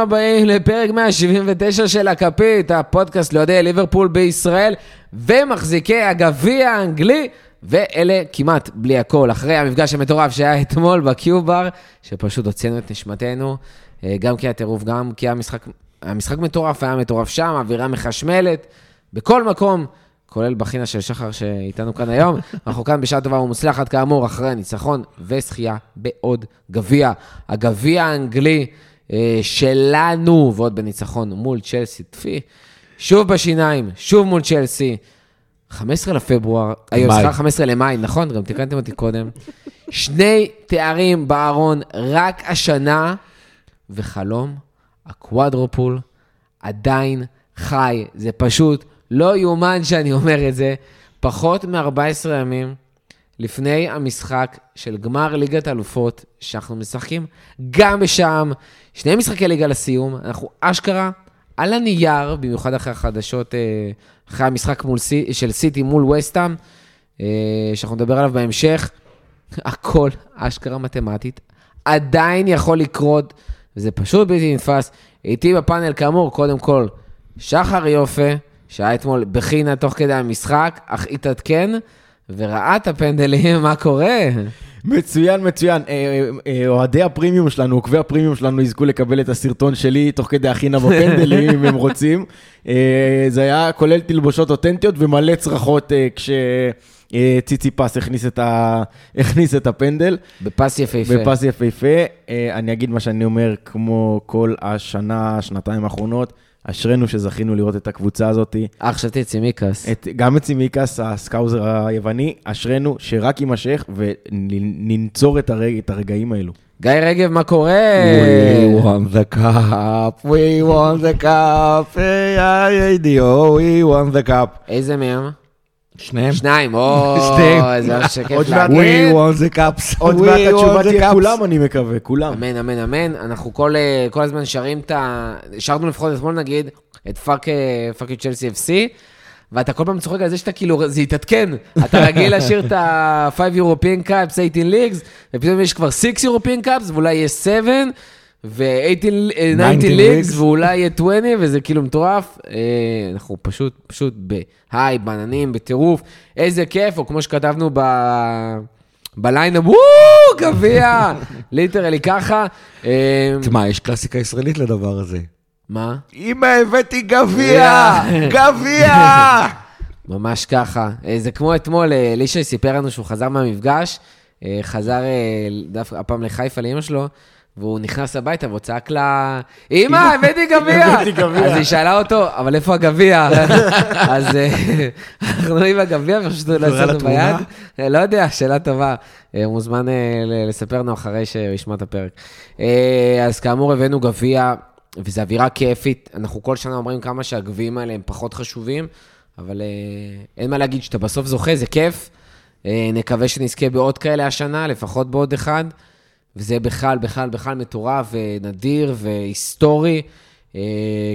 הבאים לפרק 179 של הכפית, הפודקאסט לאוהדי ליברפול בישראל ומחזיקי הגביע האנגלי, ואלה כמעט בלי הכל, אחרי המפגש המטורף שהיה אתמול בקיובר, שפשוט הוצאנו את נשמתנו, אה, גם כי הטירוף, גם כי המשחק, המשחק מטורף, היה מטורף שם, אווירה מחשמלת, בכל מקום. כולל בחינה של שחר שאיתנו כאן היום. אנחנו כאן בשעה טובה ומוצלחת, כאמור, אחרי ניצחון וזכייה בעוד גביע. הגביע האנגלי שלנו, ועוד בניצחון מול צ'לסי, טפי. שוב בשיניים, שוב מול צ'לסי. 15 לפברואר, היום, סליחה, 15 למאי, נכון? גם תיקנתם אותי קודם. שני תארים בארון רק השנה, וחלום הקוואדרופול עדיין חי. זה פשוט לא יאומן שאני אומר את זה. פחות מ-14 ימים לפני המשחק של גמר ליגת אלופות, שאנחנו משחקים גם בשם, שני משחקי ליגה לסיום, אנחנו אשכרה על הנייר, במיוחד אחרי החדשות, אה, אחרי המשחק מול, של סיטי מול וסטאם, אה, שאנחנו נדבר עליו בהמשך, הכל אשכרה מתמטית, עדיין יכול לקרות, וזה פשוט בלתי נתפס. איתי בפאנל, כאמור, קודם כל, שחר יופה, שהיה אתמול בחינה תוך כדי המשחק, אך התעדכן וראה את הפנדלים, מה קורה? מצוין, מצוין. אה, אה, אה, אוהדי הפרימיום שלנו, עוקבי הפרימיום שלנו, יזכו לקבל את הסרטון שלי תוך כדי הכינה בפנדלים, אם הם רוצים. זה היה כולל תלבושות אותנטיות ומלא צרחות כש... ציצי פס הכניס את, ה... הכניס את הפנדל. בפס יפהפה. בפס יפהפה. אני אגיד מה שאני אומר, כמו כל השנה, שנתיים האחרונות. אשרינו שזכינו לראות את הקבוצה הזאת. אה, חשבתי את צימיקס. גם את צימיקס, הסקאוזר היווני, אשרינו שרק יימשך וננצור את, הרג, את הרגעים האלו. גיא רגב, מה קורה? We won the cup, we won the cup, hey, we won the cup. איזה מהם? שניהם. שניים, או, איזה שקט. עוד מעט, We won the cups. עוד מעט התשובה תהיה כולם, אני מקווה, כולם. אמן, אמן, אמן. אנחנו כל אה, הזמן שרים את ה... שרנו לפחות אתמול נגיד, את fuck you Chelsea FC, ואתה כל פעם צוחק על זה שאתה כאילו, זה התעדכן. אתה רגיל לשיר את ה-5 European Cups, 18 Leagues, ופתאום יש כבר 6 European Cups, ואולי יש 7. ו-19 Leagues, ואולי יהיה 20, וזה כאילו מטורף. אה, אנחנו פשוט, פשוט ב high, בעננים, בטירוף. איזה כיף, או כמו שכתבנו ב... ב lineup, וואו, גביע! literally ככה. אה, תשמע, יש קלאסיקה ישראלית לדבר הזה. מה? אמא, הבאתי גביע! גביע! ממש ככה. זה כמו אתמול, אלישע סיפר לנו שהוא חזר מהמפגש, חזר דווקא הפעם לחיפה לאמא שלו. והוא נכנס הביתה והוא צעק לה, אמא, הבאתי גביע. אז היא שאלה אותו, אבל איפה הגביע? אז אה, אנחנו עם הגביע ופשוט לא עשינו ביד. אה, לא יודע, שאלה טובה. הוא אה, מוזמן לספר לנו אחרי שהוא ישמע את הפרק. אז כאמור, הבאנו גביע, וזו אווירה כיפית. אנחנו כל שנה אומרים כמה שהגביעים האלה הם פחות חשובים, אבל אין מה להגיד, שאתה בסוף זוכה, זה כיף. נקווה שנזכה בעוד כאלה השנה, לפחות בעוד אחד. וזה בכלל, בכלל, בכלל מטורף ונדיר והיסטורי. אה,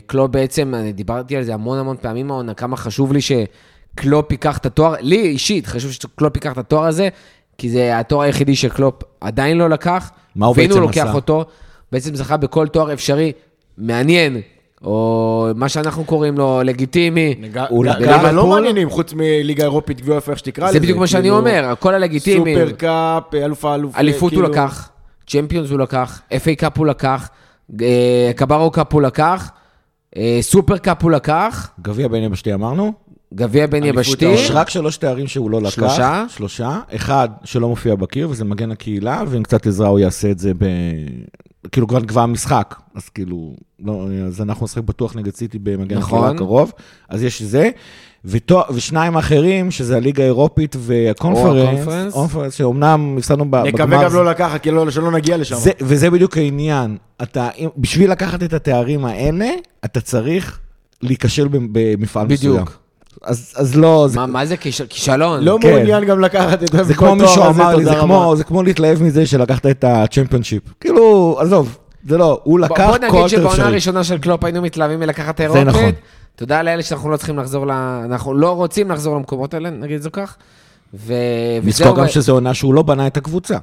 קלופ בעצם, אני דיברתי על זה המון המון פעמים העונה, כמה חשוב לי שקלופ ייקח את התואר, לי אישית חשוב שקלופ ייקח את התואר הזה, כי זה התואר היחידי שקלופ עדיין לא לקח. מה הוא בעצם עשה? והנה הוא לוקח אותו, בעצם זכה בכל תואר אפשרי, מעניין, או מה שאנחנו קוראים לו לגיטימי. גם לא מעניינים, חוץ מליגה אירופית, גביע איך שתקרא לזה. זה בדיוק מה שאני כאילו, אומר, הכל הלגיטימי. Super Cup, אלוף האלוף. אליפות הוא כאילו- לקח. Champions הוא לקח, FA Cup הוא לקח, אה, Carabao Cup הוא לקח, אה, Super Cup הוא לקח. גביע בן יבשתי אמרנו? גביע בן יבשתי. יש רק שלוש תארים שהוא לא לקח. שלושה? שלושה. אחד שלא מופיע בקיר, וזה מגן הקהילה, ועם קצת עזרה הוא יעשה את זה ב... כאילו כבר נקבע המשחק, אז כאילו, לא, אז אנחנו נשחק בטוח נגד סיטי במגן נכון. הקהילה הקרוב, אז יש זה. ותוא, ושניים אחרים, שזה הליגה האירופית והקונפרנס, קונפרנס, שאומנם הפסדנו בגמר. נקווה גם לא לקחת, כי לא, שלא נגיע לשם. זה, וזה בדיוק העניין. אתה, בשביל לקחת את התארים האלה, אתה צריך להיכשל במפעל בדיוק. מסוים. אז, אז לא... מה, זה... מה זה כישלון? לא כן. מעוניין גם לקחת את זה כמו מישהו אמר לי, זה כמו, זה כמו להתלהב מזה שלקחת את הצ'מפיונשיפ. כאילו, עזוב, זה לא, הוא לקח כל אפשרי. בוא נגיד שבעונה הראשונה של קלופ היינו מתלהבים מלקחת אירופית. זה נכון. תודה לאלה שאנחנו לא צריכים לחזור ל... אנחנו לא רוצים לחזור למקומות האלה, נגיד את זה כך. ו... נזכור גם שזו עונה שהוא לא בנה את הקבוצה.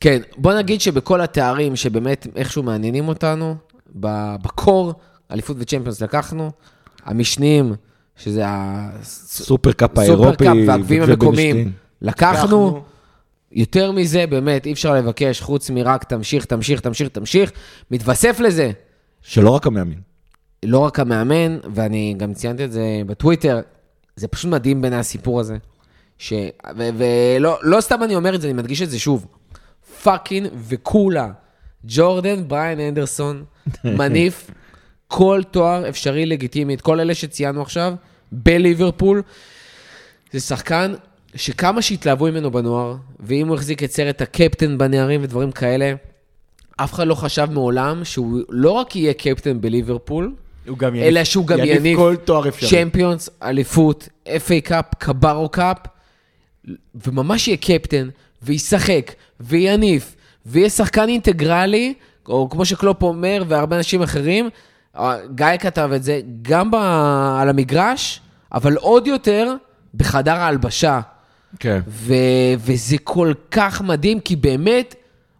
כן, בוא נגיד שבכל התארים שבאמת איכשהו מעניינים אותנו, בקור, אליפות וצ'מפיונס לקחנו, המשניים, שזה Super Cup הסופר האירופי. Cup והגביעים. המקומיים, לקחנו. יותר מזה, באמת, אי אפשר לבקש, חוץ מרק תמשיך, תמשיך, תמשיך, תמשיך. מתווסף לזה, שלא רק המאמין. לא רק המאמן, ואני גם ציינתי את זה בטוויטר, זה פשוט מדהים בין הסיפור הזה. ש... ו- ולא לא סתם אני אומר את זה, אני מדגיש את זה שוב. fucking וכולה. ג'ורדן בריין אנדרסון מניף כל תואר אפשרי לגיטימי, את כל אלה שציינו עכשיו, בליברפול. זה שחקן שכמה שהתלהבו ממנו בנוער, ואם הוא החזיק את סרט הקפטן בנערים ודברים כאלה, אף אחד לא חשב מעולם שהוא לא רק יהיה קפטן בליברפול, הוא גם אלא שהוא גם יניף כל תואר אפשרי. צ'מפיונס, אליפות, FA Cup, Carabao Cup, וממש יהיה קפטן, וישחק, ויניף, ויהיה שחקן אינטגרלי, או כמו שקלופ אומר, והרבה אנשים אחרים, אה, גיא כתב את זה, גם ב... על המגרש, אבל עוד יותר בחדר ההלבשה. כן. ו... וזה כל כך מדהים, כי באמת,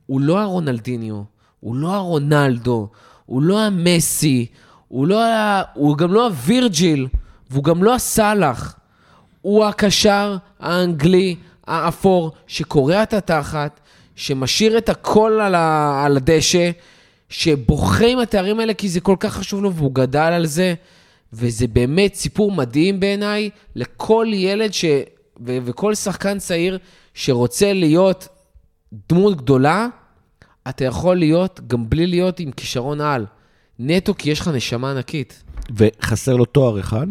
הוא לא הרונלדיניו, הוא לא הרונלדו, הוא לא המסי, הוא, לא ה... הוא גם לא הווירג'יל, והוא גם לא הסאלח. הוא הקשר האנגלי האפור, שקורע את התחת, שמשאיר את הכל. על הדשא, שבוכה עם התארים האלה כי זה כל כך חשוב לו, והוא גדל על זה. וזה באמת סיפור מדהים בעיניי לכל ילד ש... ו- וכל שחקן צעיר שרוצה להיות דמות גדולה, אתה יכול להיות גם בלי להיות עם כישרון על. נטו כי יש לך נשמה ענקית. וחסר לו תואר אחד,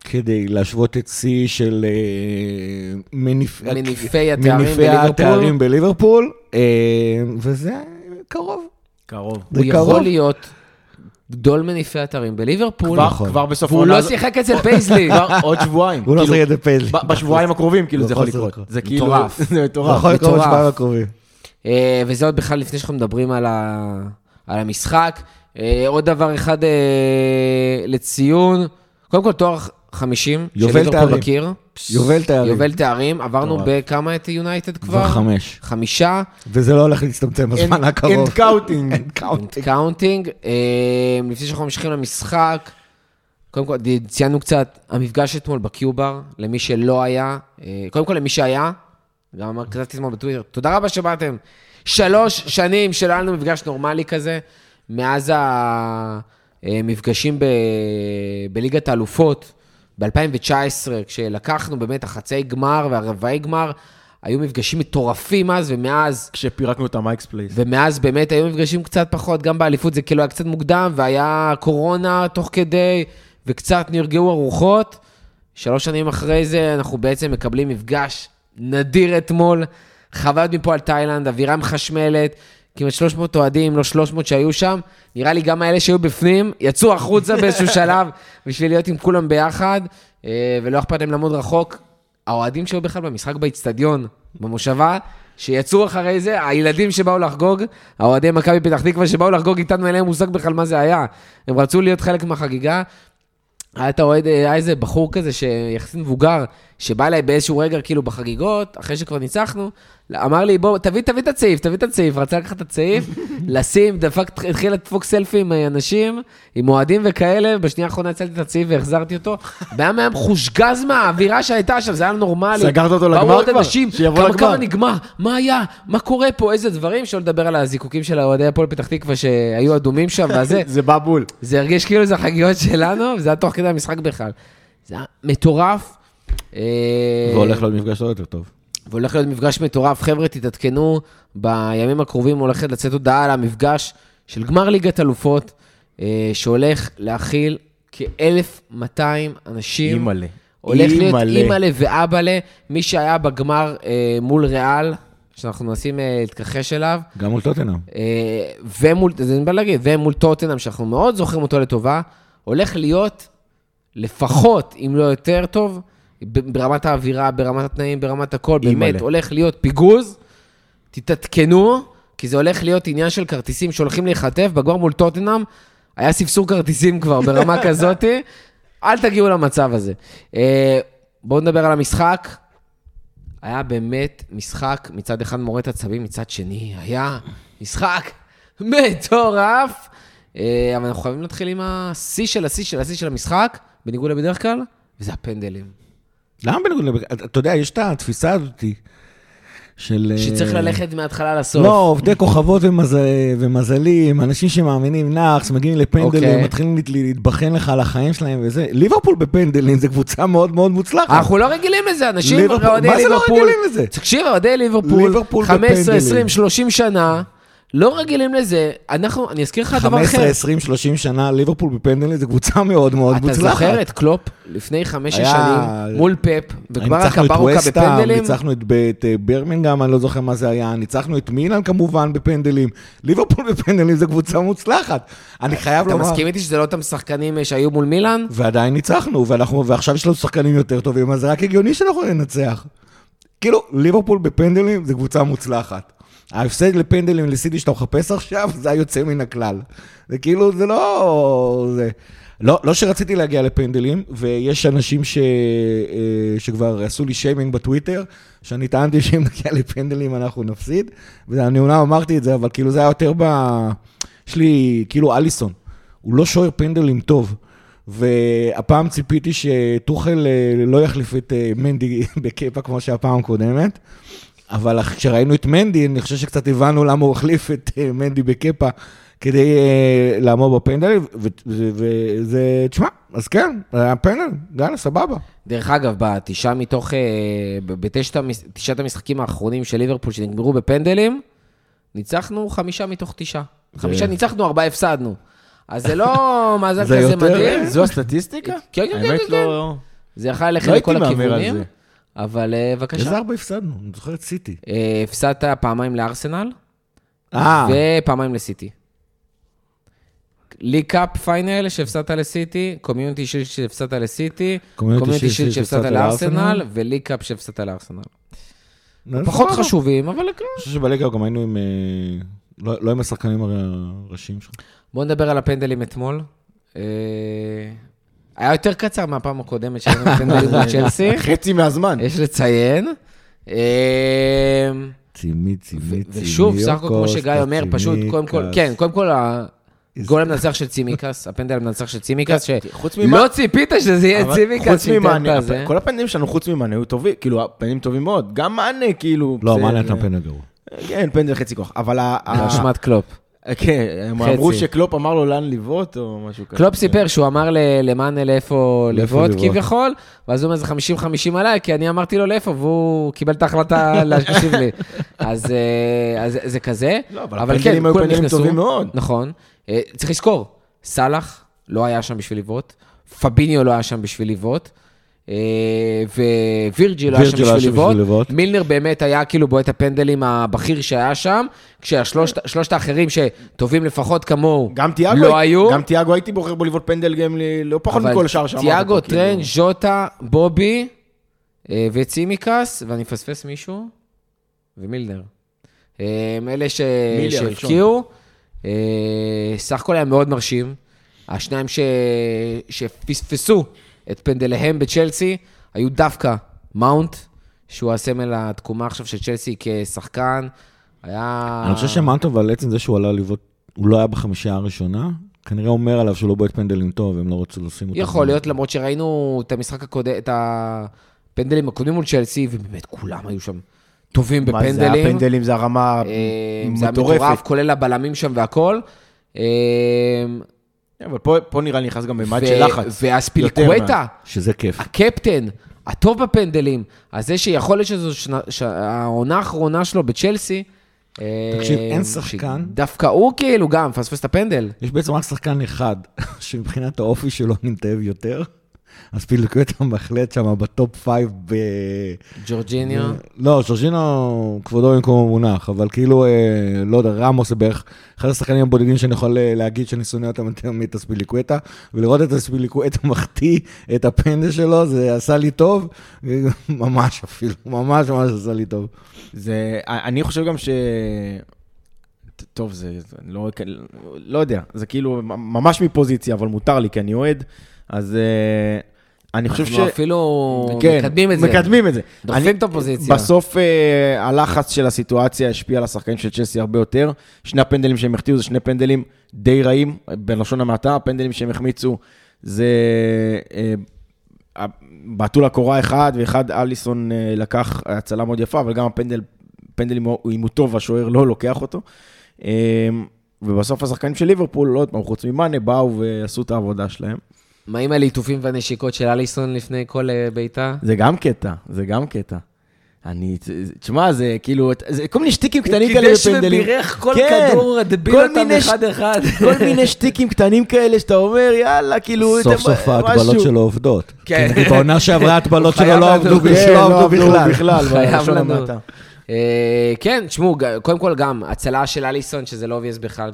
כדי להשוות את שיא של אה, מניפ... מניפי התארים מניפי בליברפול. התארים בליברפול, אה, וזה קרוב. קרוב. הוא קרוב. יכול להיות גדול מניפי התארים בליברפול, כבר, נכון. כבר בסוף והוא העונה לא הזאת- שיחק אצל פייזלי. כבר עוד שבועיים. הוא לא כאילו, את זה פייזלי. בשבועיים הקרובים, כאילו, זה יכול לקרות. לקרות. זה כאילו, מטורף. זה מטורף. יכול לקרות מטורף. בשבועיים הקרובים. אה, וזה עוד בכלל לפני שאנחנו מדברים על, ה... על המשחק. אה, עוד דבר אחד אה, לציון, קודם כל תואר 50, יובל תארים. בקיר. יובל תארים. יובל תארים, עברנו. בכמה את יונייטד כבר? כבר חמש. חמישה, וזה לא הולך להצטמצם בזמן הקרוב. and counting. counting. אה, לפני שאנחנו ממשיכים למשחק, קודם כל, ציינו קצת, המפגש אתמול בקיובר, למי שלא היה, קודם כל למי שהיה, גם כתבתי אתמול בטוויטר, תודה רבה שבאתם. שלוש שנים שלא היה לנו מפגש נורמלי כזה, מאז המפגשים ב... בליגת האלופות ב-2019, כשלקחנו באמת החצאי גמר והרבעי גמר, היו מפגשים מטורפים אז, ומאז כשפירקנו את ה Mike's Place. ומאז באמת היו מפגשים קצת פחות, גם באליפות זה כאילו היה קצת מוקדם, והיה קורונה תוך כדי, וקצת נרגעו הרוחות. שלוש שנים אחרי זה אנחנו בעצם מקבלים מפגש נדיר אתמול, חוויות מפה על תאילנד, אווירה מחשמלת, כמעט 300 אוהדים, לא 300 שהיו שם. נראה לי גם האלה שהיו בפנים, יצאו החוצה באיזשהו שלב בשביל להיות עם כולם ביחד, אה, ולא אכפת להם לעמוד רחוק. האוהדים שהיו בכלל במשחק באיצטדיון, במושבה, שיצאו אחרי זה, הילדים שבאו לחגוג, האוהדי מכבי פתח תקווה שבאו לחגוג איתנו, אין להם מושג בכלל מה זה היה. הם רצו להיות חלק מהחגיגה. היה את האוהד, היה איזה בחור כזה שיחסית מבוגר, שבא אליי באיזשהו רגע, כאילו בחגיגות, אחרי שכבר ניצחנו, אמר לי, בוא, תביא, תביא את הצעיף, תביא את הצעיף, רצה לקחת את הצעיף, לשים, דפק, התחיל לדפוק סלפי עם אנשים, עם אוהדים וכאלה, בשנייה האחרונה יצאתי את הצעיף והחזרתי אותו, והיה מהם חושגז מהאווירה שהייתה שם, זה היה נורמלי. סגרת אותו באו לגמר עוד כבר? אנשים, שיבוא כמה לגמר. כמה נגמר, מה היה, מה קורה פה, איזה דברים, שלא לדבר על הזיקוקים של האוהדי הפועל פתח תקווה שהיו אדומים שם, והזה. זה בא בול. זה הרגיש כאילו זה החגיגות שלנו, וזה היה תוך כדי המשחק בכלל. זה היה מטורף. אה, והולך להיות מפגש לא יותר טוב. והולך להיות מפגש מטורף. חבר'ה, תתעדכנו, בימים הקרובים הולכת לצאת הודעה על המפגש של גמר ליגת אלופות, אה, שהולך להכיל כ-1,200 אנשים. אימא'לה. הולך להיות אימא'לה. ואבא'לה, מי שהיה בגמר אה, מול ריאל, שאנחנו מנסים אה, להתכחש אליו, גם מול טוטנאם. אה, ומול, זה אני בא להגיד, ומול טוטנאם, שאנחנו מאוד זוכרים אותו לטובה, הולך להיות לפחות, אם לא יותר טוב, ברמת האווירה, ברמת התנאים, ברמת הכל. באמת, הולך להיות פיגוז, תתעדכנו, כי זה הולך להיות עניין של כרטיסים שהולכים להיחטף, בגמר מול טוטנאם, היה ספסור כרטיסים כבר ברמה כזאת, אל תגיעו למצב הזה. אה, בואו נדבר על המשחק. היה באמת משחק, מצד אחד מורט עצבים, מצד שני היה משחק מטורף. אה, אבל אנחנו חייבים להתחיל עם השיא של השיא של השיא של המשחק, בניגוד לבדרך כלל, וזה הפנדלים. למה בניגוד לב... אתה יודע, יש את התפיסה הזאתי של... אה, שצריך ללכת מההתחלה לסוף. לא, עובדי כוכבות ומז... ומזלים, אנשים שמאמינים נאחס, מגיעים לפנדלים, אוקיי. מתחילים להת- להתבחן לך על החיים שלהם וזה. ליברפול בפנדלים זה קבוצה מאוד מאוד מוצלחת. אנחנו לא רגילים לזה, אנשים, ליברפול- מה זה לא רגילים לזה? תקשיב, אוהדי ליברפול, ליברפול 15, בפנדלים. 20, 30 שנה, לא רגילים לזה. אנחנו, אני אזכיר לך דבר 15, אחר. 20, 30 שנה, ליברפול בפנדלים זה קבוצה מאוד מאוד אתה מוצלחת. זוכר את קלופ לפני היה- שנים מול פפ, וכבר הקברוקה בפנדלים? ניצחנו את, את אה, ברמינגהם, אני לא זוכר מה זה היה, ניצחנו את מילאן כמובן בפנדלים. ליברפול בפנדלים זה קבוצה מוצלחת. אני חייב אתה לומר... מסכים איתי שזה לא אותם שחקנים אה, שהיו מול מילאן? ועדיין ניצחנו, ואנחנו, ועכשיו יש לנו שחקנים יותר טובים, אז זה רק הגיוני שאנחנו ננצח. כאילו, ליברפול בפנדלים זה קבוצה מוצלחת. ההפסד לפנדלים לסיטי שאתה מחפש עכשיו, זה היוצא מן הכלל. זה כאילו, זה לא... זה... לא, לא שרציתי להגיע לפנדלים, ויש אנשים ש, אה, שכבר עשו לי שיימינג בטוויטר, שאני טענתי שאם נגיע לפנדלים אנחנו נפסיד, ואני אומנם אמרתי את זה, אבל כאילו זה היה יותר ב... יש לי, כאילו אליסון, הוא לא שוער פנדלים טוב. והפעם ציפיתי שטוחל אה, לא יחליף את אה, מנדי בקפה כמו שהפעם הקודמת, אבל כשראינו את מנדי, אני חושב שקצת הבנו למה הוא החליף את אה, מנדי בקפה כדי אה, לעמוד בפנדלים, ו- וזה, תשמע, אז כן, היה פנדל, יאללה, סבבה. דרך אגב, בתשעה מתוך, אה, בתשעת המש- תשעת המשחקים האחרונים של ליברפול שנגמרו בפנדלים, ניצחנו חמישה מתוך תשעה. חמישה ניצחנו, ארבעה הפסדנו. אז זה לא מאזן זה כזה מדהים. זו הסטטיסטיקה? כן, כן, כן, כן, לא... זה יכול ללכת לא הייתי לכל מהמר על הכיוונים, זה. אבל אה, איזה בבקשה. ארבע הפסדנו? אני זוכר את סיטי. אה, הפסדת פעמיים לארסנל, אה, ופעמיים לסיטי. League Cup final שהפסדת לסיטי, Community Shield שהפסדת לסיטי, Community Shield שהפסדת לארסנל, ו League Cup שהפסדת לארסנל. פחות סבבה. חשובים, אבל. אני חושב שבליגה גם היינו עם... לא לא עם השחקנים הראשיים שלך. בואו נדבר על הפנדלים אתמול. היה יותר קצר מהפעם הקודמת שהיינו בפנדלים מול צ'לסי, חצי מהזמן. יש לציין. אה, צימי, צימי, צימי. ושוב, סך הכל, כמו שגיא אומר, פשוט, קודם כל. כן, קודם כל, הגול המנצח של צימקס, הפנדל המנצח של חוץ ממה... שלא ציפית שזה יהיה אבל צימקס חוץ שייתן את ממאנה. כל הפנדלים שלנו חוץ ממאנה היו טובים, כאילו, הפנדלים טובים מאוד. גם מאנה, כאילו... לא, מה נתן פנדל גרוע. כן, פנדל חצי כוח. אבל באשמת קלופ. כן, הם. אמרו שקלופ אמר לו לאן לבעוט או משהו כזה. קלופ סיפר שהוא אמר למאנה לאיפה לבעוט. כביכול, ואז הוא אומר זה 50-50 עליי, כי אני אמרתי לו לאיפה, והוא קיבל את ההחלטה להקשיב לי. אז אה, אז זה כזה. לא, אבל כן, כולם נכנסו. טובים מאוד. נכון. אה, צריך לזכור, סאלח לא היה שם בשביל לבעוט, פביניו לא היה שם בשביל לבעוט, אה, ווירג'י לא היה שם לא בשביל שם לבעוט. מילנר באמת היה כאילו בועט הפנדלים הבכיר שהיה שם, כשהשלושת שלושת האחרים שטובים לפחות כמוהו, גם תיאגו, לא היו. גם תיאגו הייתי בוחר בו לבעוט פנדל גם לא פחות מכל השאר שאמרת. תיאגו, פה, טרן, כאילו. ז'וטה, בובי אה, וצימקס, ואני מפספס מישהו, ומילנר. אה, הם אלה שהבקיעו. סך הכל היה מאוד מרשים. השניים ש... שפספסו את פנדליהם בצ'לסי היו דווקא מאונט, שהוא הסמל התקומה עכשיו של צ'לסי כשחקן. היה... אני חושב שמאנטו, אבל עצם זה שהוא עלה לבעוט, הוא לא היה בחמישייה הראשונה, כנראה אומר עליו שהוא לא בועט פנדלים טוב, והם לא רצו לשים אותו. יכול להיות, למרות שראינו את המשחק הקודם, את הפנדלים הקודמים מול צ'לסי, ובאמת כולם היו שם טובים מה זה בפנדלים. הפנדלים, זה הרמה אה, זה מטורפת. מטורף, כולל הבלמים שם והכל. אה, אבל פה- פה נראה לי נכנס גם במד ו- של לחץ. והספיליקווטה, שזה כיף. הקפטן, הטוב בפנדלים, אז זה שיכול להיות שזו שנה- שהעונה האחרונה שלו בצ'לסי, אה, תקשיב, אין שחקן- דווקא הוא כאילו גם מפספס את הפנדל. יש בעצם רק שחקן אחד, שמבחינת האופי שלו אני מתאהב יותר, אז פילקוטה בהחלט שם בטופ פייב ב... ג'ורג'יניו. לא, שורשינו כבודו במקום המונח, אבל כאילו, אה, לא יודע, רמוס זה בערך אחד השחקנים הבודדים שאני יכול אה, להגיד שאני שונא אותם יותר מאת הספיליקווטה, ולראות את הספיליקווטה מחטיא את הפנדל שלו, זה עשה לי טוב, ממש אפילו, ממש ממש עשה לי טוב. זה, אני חושב גם ש... טוב, זה, זה לא, לא יודע, זה כאילו ממש מפוזיציה, אבל מותר לי, כי אני אוהד. אז אה, אני חושב ש... אנחנו אפילו כן, מקדמים את זה. מקדמים את זה. דוחפים אני- את הפוזיציה. בסוף אה, הלחץ של הסיטואציה השפיע על השחקנים של צ'לסי הרבה יותר. שני הפנדלים שהם החטיאו זה שני פנדלים די רעים, בלשון המעטה. הפנדלים שהם החמיצו זה אה, בעטו לקורה אחד, ואחד אליסון אה, לקח הצלה מאוד יפה, אבל גם הפנדל, פנדל אם הוא טוב, השוער לא לוקח אותו. אה, ובסוף השחקנים של ליברפול, עוד פעם, חוץ ממאנה, באו ועשו את העבודה שלהם. מה עם הליטופים והנשיקות של אליסון לפני כל אה, בעיטה? זה גם קטע, זה גם קטע. אני, תשמע, זה כאילו, זה כל מיני שטיקים קטנים כאלה בפנדלים. כל כן, כדור, הטביל אותם אחד-אחד. כל מיני שטיקים קטנים כאלה שאתה אומר, יאללה, כאילו, סוף אתם- סוף ההטבלות משהו." שלו עובדות. כן. כי בעונה שעברה ההטבלות הוא שלו לא. עבדו כן, בכלל, לא עבדו בכלל. בכלל, חייב לנו. אה, כן, תשמעו, קודם כל גם, הצלה של אליסון, שזה לא obvious בכלל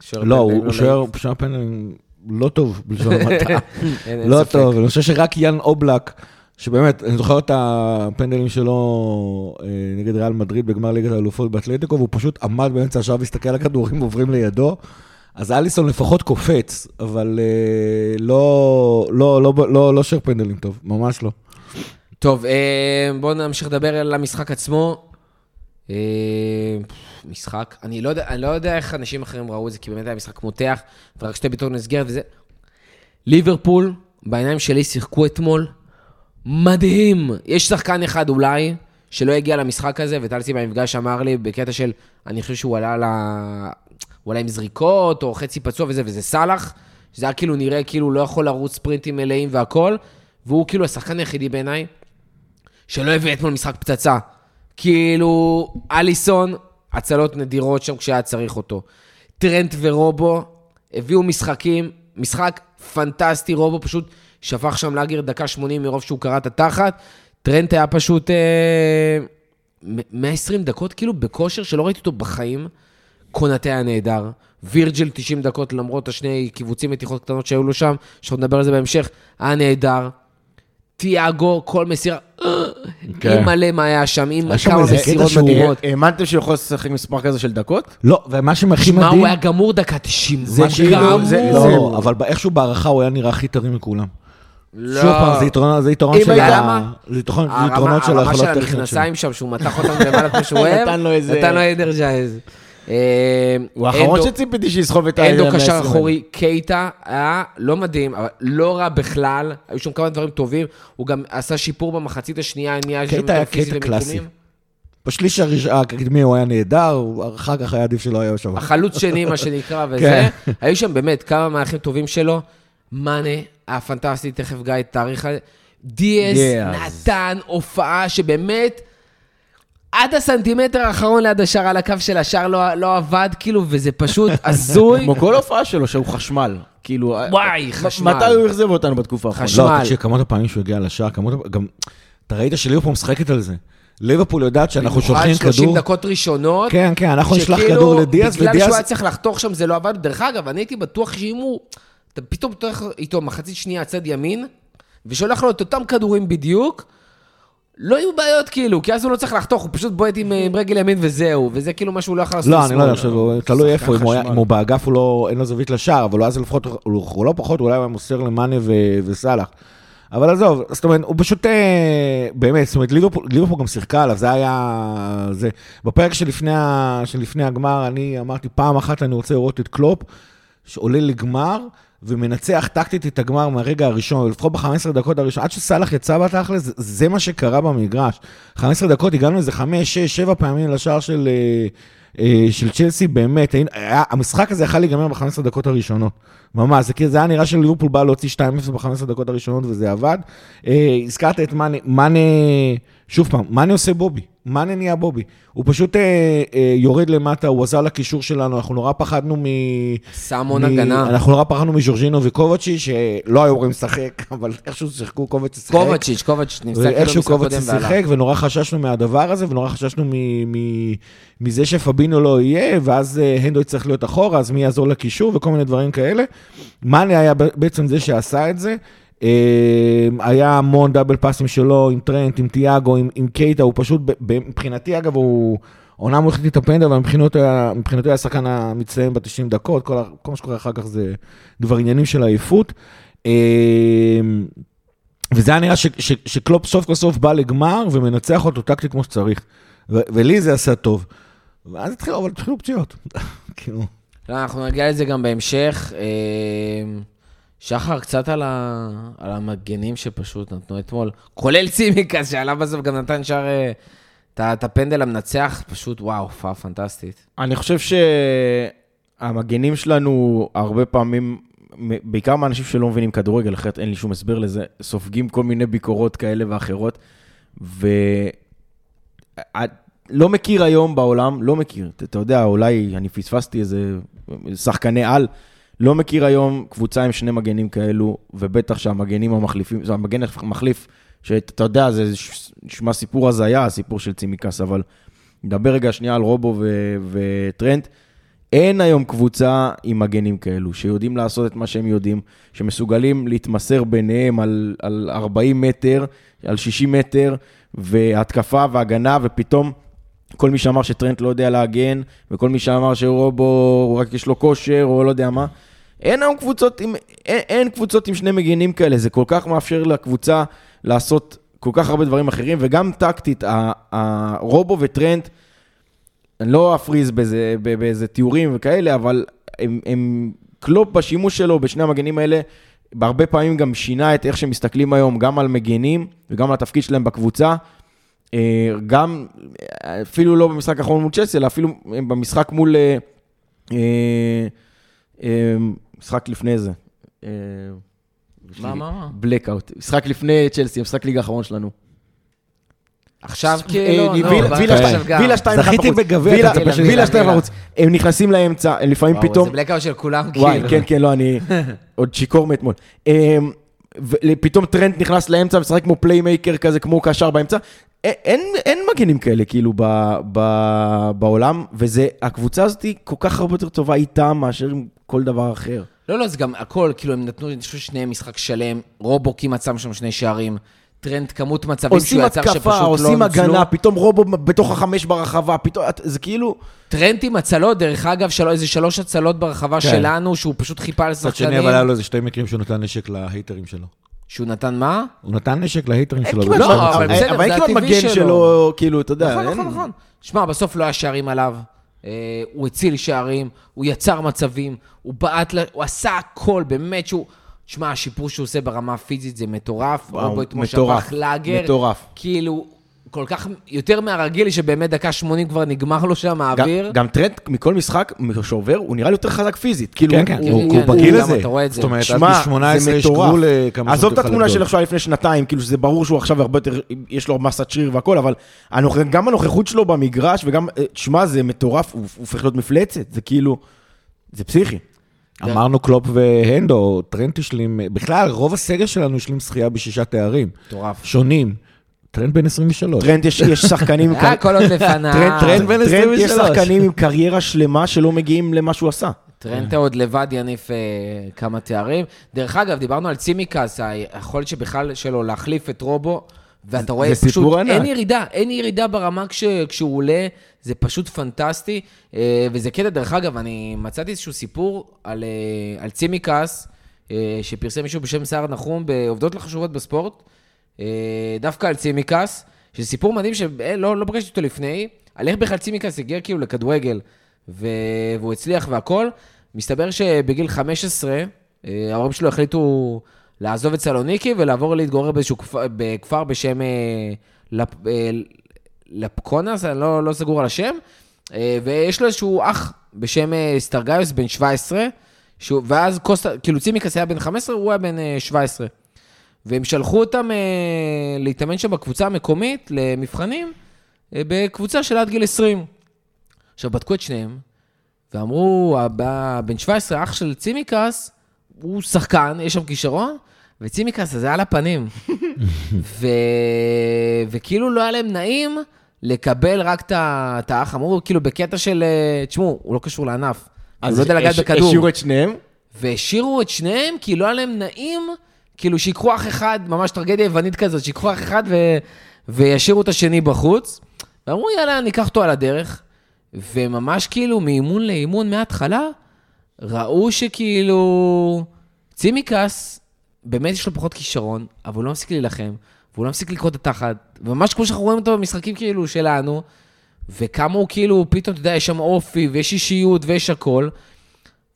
כשוער לא, פנדלים, הוא שוער שוער פנדלים לא טוב בלשון המעטה. לא. טוב, אני חושב שרק יאן אובלק, שבאמת, אני זוכר את הפנדלים שלו אה, נגד ריאל מדריד בגמר ליגת האלופות באתלטיקו, והוא פשוט עמד באמצע השער והסתכל על הכדורים עוברים לידו. אז אליסון לפחות קופץ, אבל אה, לא, לא, לא, לא, לא שוער פנדלים טוב, ממש לא. טוב, אה, בואו נמשיך לדבר על המשחק עצמו. משחק, אני לא, יודע, אני לא יודע איך אנשים אחרים ראו את זה, כי באמת היה משחק מותח, ורק שתי ביטות נסגרת וזה. ליברפול, בעיניים שלי, שיחקו אתמול מדהים. יש שחקן אחד אולי, שלא הגיע למשחק הזה, וטלסי במפגש אמר לי, בקטע של, אני חושב שהוא עלה ל... הוא עלה עם זריקות, או חצי פצוע וזה, וזה סאלח, שזה היה כאילו נראה כאילו לא יכול לרוץ ספרינטים מלאים והכל, והוא כאילו השחקן היחידי בעיניי, שלא הביא אתמול משחק פצצה. כאילו, אליסון, הצלות נדירות שם כשהיה צריך אותו. טרנט ורובו הביאו משחקים, משחק פנטסטי, רובו פשוט שפך שם לאגר דקה 80 מרוב שהוא קרע את התחת. טרנט היה פשוט אה, מ- 120 דקות, כאילו בכושר שלא ראיתי אותו בחיים. קונאטה היה נהדר. וירג'יל 90 דקות למרות השני קיבוצים מתיחות קטנות שהיו לו שם, שאנחנו נדבר על זה בהמשך, היה נהדר. תיאגו, כל מסירה, כן. אימא'לה מה היה שם, עם כמה איזה מסירות מדהימות. האמנתם שהוא יכול לשחק מספר כזה של דקות? לא, ומה שהכי שמע, מדהים... הוא היה גמור דקה 90. זה כאילו- גמור. זה- לא, אבל איכשהו בהערכה הוא היה נראה הכי טרי מכולם. לא. שוב פעם, זה יתרון, זה יתרון של ה... זה יתרון- זה הרמה יתרונות של הרמה היכולות של הטכניות שלו. המכנסיים שם, שהוא מתח אותם למעלה כמו שהוא אוהב, נתן לו איזה- נתן לו energies. אה, הוא האחרון שציפיתי שיסחוב את ה... הנדו קשר 120 אחורי, קייטה, היה לא מדהים, אבל לא רע בכלל, היו שם כמה דברים טובים, הוא גם עשה שיפור במחצית השנייה, נהיה שם קייטה היה קייטה קלאסי. בשליש הקדמי הוא היה נהדר, אחר כך היה עדיף שלא היה שם. החלוץ שני, מה שנקרא, וזה. כן. היו שם באמת כמה מהלכים טובים שלו. מאנה היה פנטסטי, תכף גיא תאריך על זה. דיאס. נתן הופעה שבאמת, עד הסנטימטר האחרון ליד השער, על הקו של השער לא, לא עבד, כאילו, וזה פשוט הזוי. כמו כל הופעה שלו, שהוא חשמל. כאילו... וואי, מ- חשמל. מתי הוא אכזב אותנו בתקופה האחרונה? חשמל. לא, תקשיב, כמות הפעמים שהוא הגיע לשער, כמות... הפ- גם... אתה ראית שליברפול משחקת על זה. ליברפול יודעת שאנחנו שולחים במיוחד 30 כדור... דקות ראשונות. כן, כן, אנחנו נשלח כדור לדיאז, בגלל שהוא היה ודיאז... צריך לחתוך שם, זה לא עבד. דרך אגב, אני הייתי בטוח שאם הוא... אתה פתאום פותח איתו מחצית שנייה צד ימין, ושולח לו את אותם כדורים בדיוק, לא יהיו בעיות כאילו, כי אז הוא לא צריך לחתוך, הוא פשוט בועט עם, עם רגל ימין וזהו, וזה כאילו מה שהוא לא יכול לעשות. לא, אני לא. יודע, עכשיו, תלוי איפה, אם הוא היה- חשמל. אם הוא באגף, הוא לא, אין לו זווית לשער, אבל אז לפחות, הוא הוא לא פחות, אולי הוא היה מוסר למאנה וסאלח. אבל עזוב, זאת אומרת, הוא פשוט, אה, באמת, זאת אומרת, ליברפול גם שיחקה עליו, זה היה, זה, בפרק שלפני, שלפני הגמר, אני אמרתי, פעם אחת אני רוצה לראות את קלופ, שעולה לגמר, ומנצח טקטית את הגמר מהרגע הראשון, לפחות ב-15 דקות הראשון, עד שסאלח יצא בתכל'ס, זה, זה מה שקרה במגרש. 15 דקות, הגענו איזה 5, 6, 7 פעמים לשער של, אה, אה, של צ'לסי, באמת, היה, המשחק הזה יכול להיגמר ב-15 דקות הראשונות. ממש, זה, זה היה נראה שליברפול בא להוציא 2-0 ב-15 דקות הראשונות וזה עבד. אה, הזכרת את מאנה, שוב פעם, מאנה עושה בובי, מאנה נהיה בובי. הוא פשוט אה, אה, יורד למטה, הוא עזר לקישור שלנו, אנחנו נורא פחדנו מ... שם המון מ- הגנה. אנחנו נורא פחדנו מז'ורג'ינו וקובצ'י, שלא היו אמורים לשחק, אבל איכשהו שיחקו, קובצ'י שיחק. קובצ'יץ', קובצ'יץ', נמצא כאילו ואיכשהו במשחק קובץ קודם והלך. שיחק, ונורא חששנו מהדבר הזה, ונורא חששנו מ- מ- מזה שפבינו לא יהיה, ואז אה, הנדו יצטרך להיות אחורה, אז מי יעזור לקישור, וכל מיני דברים כאלה. מאנה היה בעצם זה שעשה את זה. אה, היה המון דאבל פאסים שלו עם טרנט, עם תיאגו, עם, עם קייטה, הוא פשוט, מבחינתי אגב, הוא... אומנם הוא החליט את הפנדל, אבל מבחינתו היה, היה השחקן המצטיין ב-90 דקות, כל, כל מה שקורה אחר כך זה כבר עניינים של עייפות. אה, וזה היה נראה ש, ש, שקלופ סוף כל סוף בא לגמר ומנצח אותו טקטית כמו שצריך. ו, ולי זה עשה טוב. ואז התחילו, אבל התחילו פציעות. כאילו... לא, אנחנו נגיע לזה גם בהמשך. אה, שחר, קצת על, ה... על המגנים שפשוט נתנו אתמול, כולל צימקס, שעלה בסוף גם נתן שער, אה, את הפנדל המנצח, פשוט וואו, הופעה פנטסטית. אני חושב שהמגנים שלנו הרבה פעמים, בעיקר מאנשים שלא מבינים כדורגל, אחרת אין לי שום הסבר לזה, סופגים כל מיני ביקורות כאלה ואחרות, ולא מכיר היום בעולם, לא מכיר, אתה יודע, אולי אני פספסתי איזה שחקני על. לא מכיר היום קבוצה עם שני מגנים כאלו, ובטח שהמגנים המחליפים, זה המגן המחליף, שאתה יודע, זה נשמע סיפור הזיה, הסיפור של צימקס, אבל נדבר רגע שנייה על רובו ו- וטרנט. אין היום קבוצה עם מגנים כאלו, שיודעים לעשות את מה שהם יודעים, שמסוגלים להתמסר ביניהם על, על 40 מטר, על 60 מטר, והתקפה והגנה, ופתאום כל מי שאמר שטרנט לא יודע להגן, וכל מי שאמר שרובו רק יש לו כושר, או לא יודע מה, אין היום קבוצות עם, אין, אין קבוצות עם שני מגינים כאלה, זה כל כך מאפשר לקבוצה לעשות כל כך הרבה דברים אחרים, וגם טקטית, הרובו וטרנט, אני לא אפריז באיזה, באיזה תיאורים וכאלה, אבל הם, הם קלופ בשימוש שלו בשני המגנים האלה, בהרבה פעמים גם שינה את איך שמסתכלים היום, גם על מגנים וגם על התפקיד שלהם בקבוצה. אה, גם, אפילו לא במשחק האחרון מול צ'סי, אלא אפילו במשחק מול... אה, אה, משחק לפני זה. אה, מה, מה, מה? בלקאוט. משחק לפני צ'לסי, המשחק ליגה האחרון שלנו. עכשיו כאילו, לא, וילה שתיים לחוץ. זכיתי בגביע, וילה שתיים לחוץ. הם נכנסים לאמצע, הם לפעמים פתאום... וואו, זה בלקאוט של כולם, כאילו. וואי, כן, כן, לא, אני עוד שיכור מאתמול. פתאום טרנט נכנס לאמצע ומשחק כמו playmaker כזה, כמו קשר באמצע. אין, אין מגנים כאלה כאילו ב, ב, בעולם, וזה, הקבוצה הזאת כל כך הרבה יותר טובה איתם מאשר עם כל דבר אחר. לא, לא, זה גם הכל, כאילו, הם נתנו, אני חושב ששניהם משחק שלם, רובו כמעט שם שם שני שערים. טרנט כמות מצבים שהוא יצר שפשוט לא נוצלו. עושים התקפה, עושים הגנה, פתאום רובו בתוך החמש ברחבה, פתאום, זה כאילו... טרנד עם הצלות, דרך אגב, של... איזה שלוש הצלות ברחבה כן. שלנו, שהוא פשוט חיפה על שחקנים. מצד שני, אבל היה לו איזה שתי מקרים שהוא נתן נשק להייטרים שלו. שהוא נתן מה? הוא נתן נשק להייטרים שלו. לא, אבל בסדר, זה הטבעי שלו. כאילו, אתה יודע. נכון, נכון, נכון. שמע, בסוף לא היה שערים עליו. אה, הוא הציל שערים, הוא יצר מצבים, הוא בעט, הוא עשה הכל, באמת שהוא... שמע, השיפור שהוא עושה ברמה הפיזית זה מטורף. וואו, מטורף. לאגר. מטורף. כאילו, כל כך, יותר מהרגיל, שבאמת דקה 80 כבר נגמר לו שם האוויר. גם טרנט, מכל משחק שעובר, הוא נראה לי יותר חזק פיזית. כאילו, כן, כן, הוא בגיל הזה. זאת אומרת, עד גיל 18 יש גבול כמה עזוב את התמונה של עכשיו לפני שנתיים, כאילו שזה ברור שהוא עכשיו הרבה יותר, יש לו מסת שריר והכל, אבל גם הנוכחות שלו במגרש, וגם, תשמע, זה מטורף, הוא הופך להיות מפלצת, זה כאילו, זה פסיכי. אמרנו קלופ והנדו, טרנט השלים, בכלל, רוב הסגל שלנו השלים שחייה בשישה תארים. מטורף. שונים. טרנט בן 23. טרנט יש, יש שחקנים... היה כל עוד לפניו. טרנט בן 23. טרנט יש שחקנים עם קריירה שלמה שלא מגיעים למה שהוא עשה. טרנט עוד לבד יניף אה, כמה תארים. דרך אגב, דיברנו על צימקס, היכולת שבכלל שלו להחליף את רובו, ואתה רואה פשוט, ענק. אין ירידה, אין ירידה ברמה כש, כשהוא עולה, זה פשוט פנטסטי. אה, וזה קטע, דרך אגב, אני מצאתי איזשהו סיפור על, אה, על צימקס, אה, שפרסם מישהו בשם סער נחום בעובדות לחשובות בספורט. אה, דווקא על צימקס, שזה סיפור מדהים שלא לא פגשתי אותו לפני, על איך בכלל צימקס הגיע כאילו לכדורגל, והוא הצליח והכל. מסתבר שבגיל 15, אה, ההורים שלו החליטו לעזוב את סלוניקי ולעבור להתגורר באיזשהו כפר, בכפר בשם אה, לפ, לפקונס, אני לא, לא סגור על השם, ויש לו איזשהו אח בשם סטרגיוס, בן 17, שהוא, ואז קוסטה, כאילו צימקס היה בן 15, הוא היה בן 17. והם שלחו אותם אה, להתאמן שם בקבוצה המקומית למבחנים, אה, בקבוצה של עד גיל 20. עכשיו, בדקו את שניהם, ואמרו, בן 17, אח של צימקס, הוא שחקן, יש שם כישרון, וצימקס הזה על הפנים. ו... וכאילו לא היה להם נעים לקבל רק את האח, אמרו, כאילו בקטע של, אה, תשמעו, הוא לא קשור לענף. הוא לא יודע לגעת בכדור. השאירו את שניהם? והשאירו את שניהם, כי לא היה להם נעים כאילו שיקחו אח אחד, ממש טרגדיה יוונית כזאת, שיקחו אח אחד ו... וישאירו את השני בחוץ. ואמרו, יאללה, ניקח אותו על הדרך. וממש כאילו מאימון לאימון מההתחלה, ראו שכאילו צימקס באמת יש לו פחות כישרון, אבל הוא לא מפסיק להילחם, והוא לא מפסיק לקרוא את התחת, וממש כמו שאנחנו רואים אותו במשחקים כאילו שלנו, וכמה הוא כאילו, פתאום, אתה יודע, יש שם אופי, ויש אישיות, ויש הכל.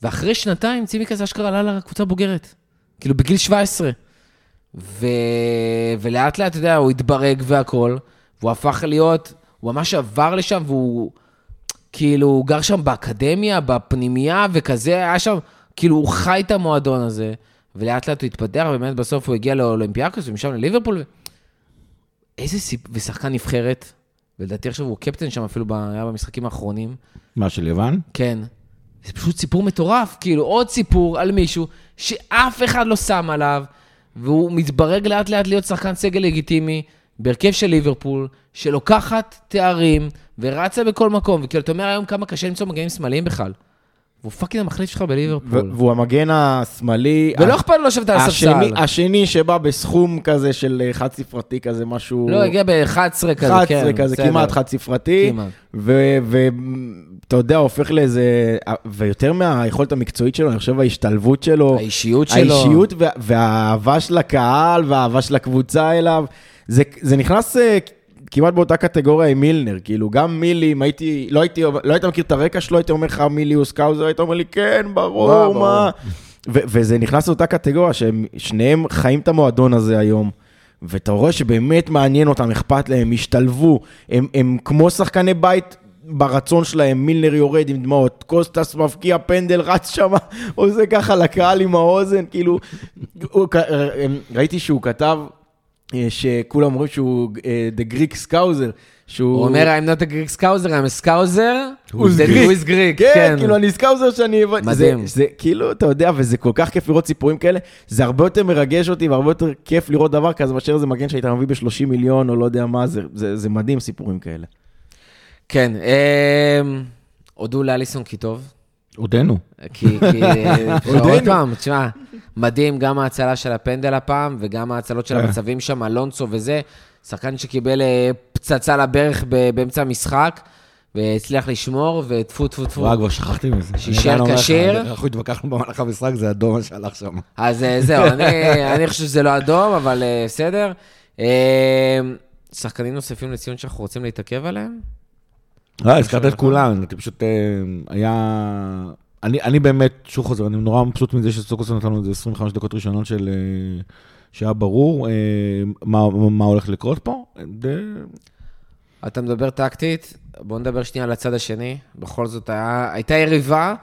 ואחרי שנתיים, כזה אשכרה עלה לקבוצה בוגרת. כאילו, בגיל 17. ו... ולאט לאט, אתה יודע, הוא התברג והכל, והוא הפך להיות, הוא ממש עבר לשם, והוא כאילו, הוא גר שם באקדמיה, בפנימייה, וכזה, היה שם, כאילו, הוא חי את המועדון הזה, ולאט לאט הוא התפתח, ובאמת בסוף הוא הגיע לאולימפיאקוס, ומשם לליברפול. ו... איזה סיפ... ושחקן נבחרת, ולדעתי עכשיו הוא קפטן שם אפילו, ב... היה במשחקים האחרונים. מה, של יוון? כן. זה פשוט סיפור מטורף, כאילו עוד סיפור על מישהו שאף אחד לא שם עליו, והוא מתברג לאט לאט להיות שחקן סגל לגיטימי, בהרכב של ליברפול, שלוקחת תארים ורצה בכל מקום, וכאילו, אתה אומר היום כמה קשה למצוא מגנים שמאליים בכלל. והוא fucking המחליף שלך בליברפול. והוא המגן השמאלי. ולא אכפת לו לשבת על הספסל. השני, שבא בסכום כזה של אה, חד ספרתי כזה, משהו... לא, הגיע ב-11 כזה, 11 כן. כזה, בסדר. כמעט חד ספרתי. ואתה יודע, הופך לאיזה... ויותר מהיכולת המקצועית שלו, אני חושב ההשתלבות שלו. האישיות שלו. האישיות וה- והאהבה של הקהל והאהבה של הקבוצה אליו. זה, זה נכנס אה, כמעט באותה קטגוריה עם מילנר, כאילו גם מילי, אם הייתי, לא הייתי, לא היית מכיר את הרקע שלו, הייתי אומר לך מילי הוא Scouser, היית אומר לי כן, ברור, מה, ברור." מה. ו- וזה נכנס לאותה קטגוריה שהם שניהם חיים את המועדון הזה היום. ואתה רואה שבאמת מעניין אותם, אכפת להם, השתלבו, הם, הם כמו שחקני בית ברצון שלהם, מילנר יורד עם דמעות, קוסטס מבקיע פנדל, רץ שם, עושה ככה לקהל עם האוזן, כאילו, הוא, ראיתי שהוא כתב אה, שכולם אומרים שהוא אה, The Greek Scouser, שהוא... הוא אומר, I'm not a Greek scouser, I'm a scouser, הוא then Greek. who is Greek, כן, כאילו, אני scouser שאני... מדהים. זה, זה כאילו, אתה יודע, וזה כל כך כיף לראות סיפורים כאלה, זה הרבה יותר מרגש אותי והרבה יותר כיף לראות דבר כזה, מאשר איזה מגן שהיית מביא ב-30 מיליון, או לא יודע מה, זה, זה, זה מדהים סיפורים כאלה. כן, אמ, הודו לאליסון כי טוב. עודנו. כי, כי. עוד פעם, תשמע, מדהים, גם ההצלה של הפנדל הפעם, וגם ההצלות של כן. המצבים שם, אלונסו וזה. שחקן שקיבל אה, פצצה לברך ב- באמצע המשחק, והצליח לשמור, וטפו, טפו, טפו. וואי, כבר שכחתי מזה. אומר לך, כשיר. אנחנו התווכחנו במהלך המשחק, זה אדום מה שהלך שם. אז אה, זהו, אני, אני חושב שזה לא אדום, אבל אה, בסדר. אה, שחקנים נוספים לציון שאנחנו רוצים להתעכב עליהם? לא, הזכרת את כולם, אני פשוט, אה, היה... אני, אני באמת, שוב חוזר, אני נורא מבסוט מזה שסוקוסון נתן לנו איזה 25 דקות ראשונות של... אה, שהיה ברור אה, מה, מה הולך לקרות פה. אתה מדבר טקטית, בוא נדבר שנייה על הצד השני. בכל זאת, היה, הייתה יריבה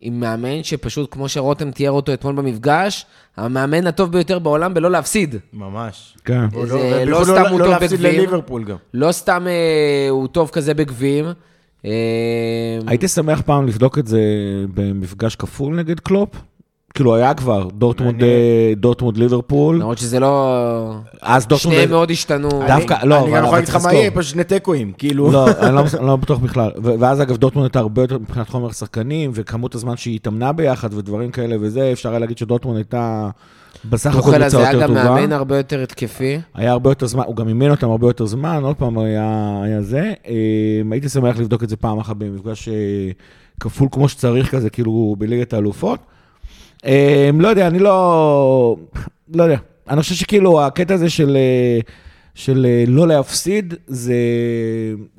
עם מאמן שפשוט, כמו שרותם תיאר אותו אתמול במפגש, המאמן הטוב ביותר בעולם בלא להפסיד. ממש. כן. זה לא סתם הוא לא טוב להפסיד בגביעים. לליברפול גם. לא סתם אה, הוא טוב כזה בגביעים. אה, הייתי שמח פעם לבדוק את זה במפגש כפול נגד קלופ. כאילו היה כבר, דורטמונד. אה, דורטמונד ליברפול. למרות שזה לא... אז דורטמונד... שניהם מאוד השתנו. דווקא, לא, אני גם יכול להגיד לך מה. יהיה, פשוט שני תיקואים, כאילו. לא, אני לא, אני לא בטוח בכלל. ואז אגב, דורטמונד הייתה הרבה יותר מבחינת חומר שחקנים, וכמות הזמן שהיא התאמנה ביחד ודברים כאלה וזה, אפשר היה להגיד שדורטמונד הייתה בסך הכל טוחל הזה קבוצה היה יותר גם טובה. מאמן הרבה יותר התקפי. היה הרבה יותר זמן, הוא גם אימן אותם הרבה יותר זמן, עוד פעם היה, היה זה. אה, הייתי שמח לבדוק את זה פעם אחת במפגש אה, כפול כמו שצריך כזה, כאילו בליגת האלופות. אה, לא יודע, אני לא... לא יודע. אני חושב שכאילו הקטע הזה של... אה, של אה, לא להפסיד, זה,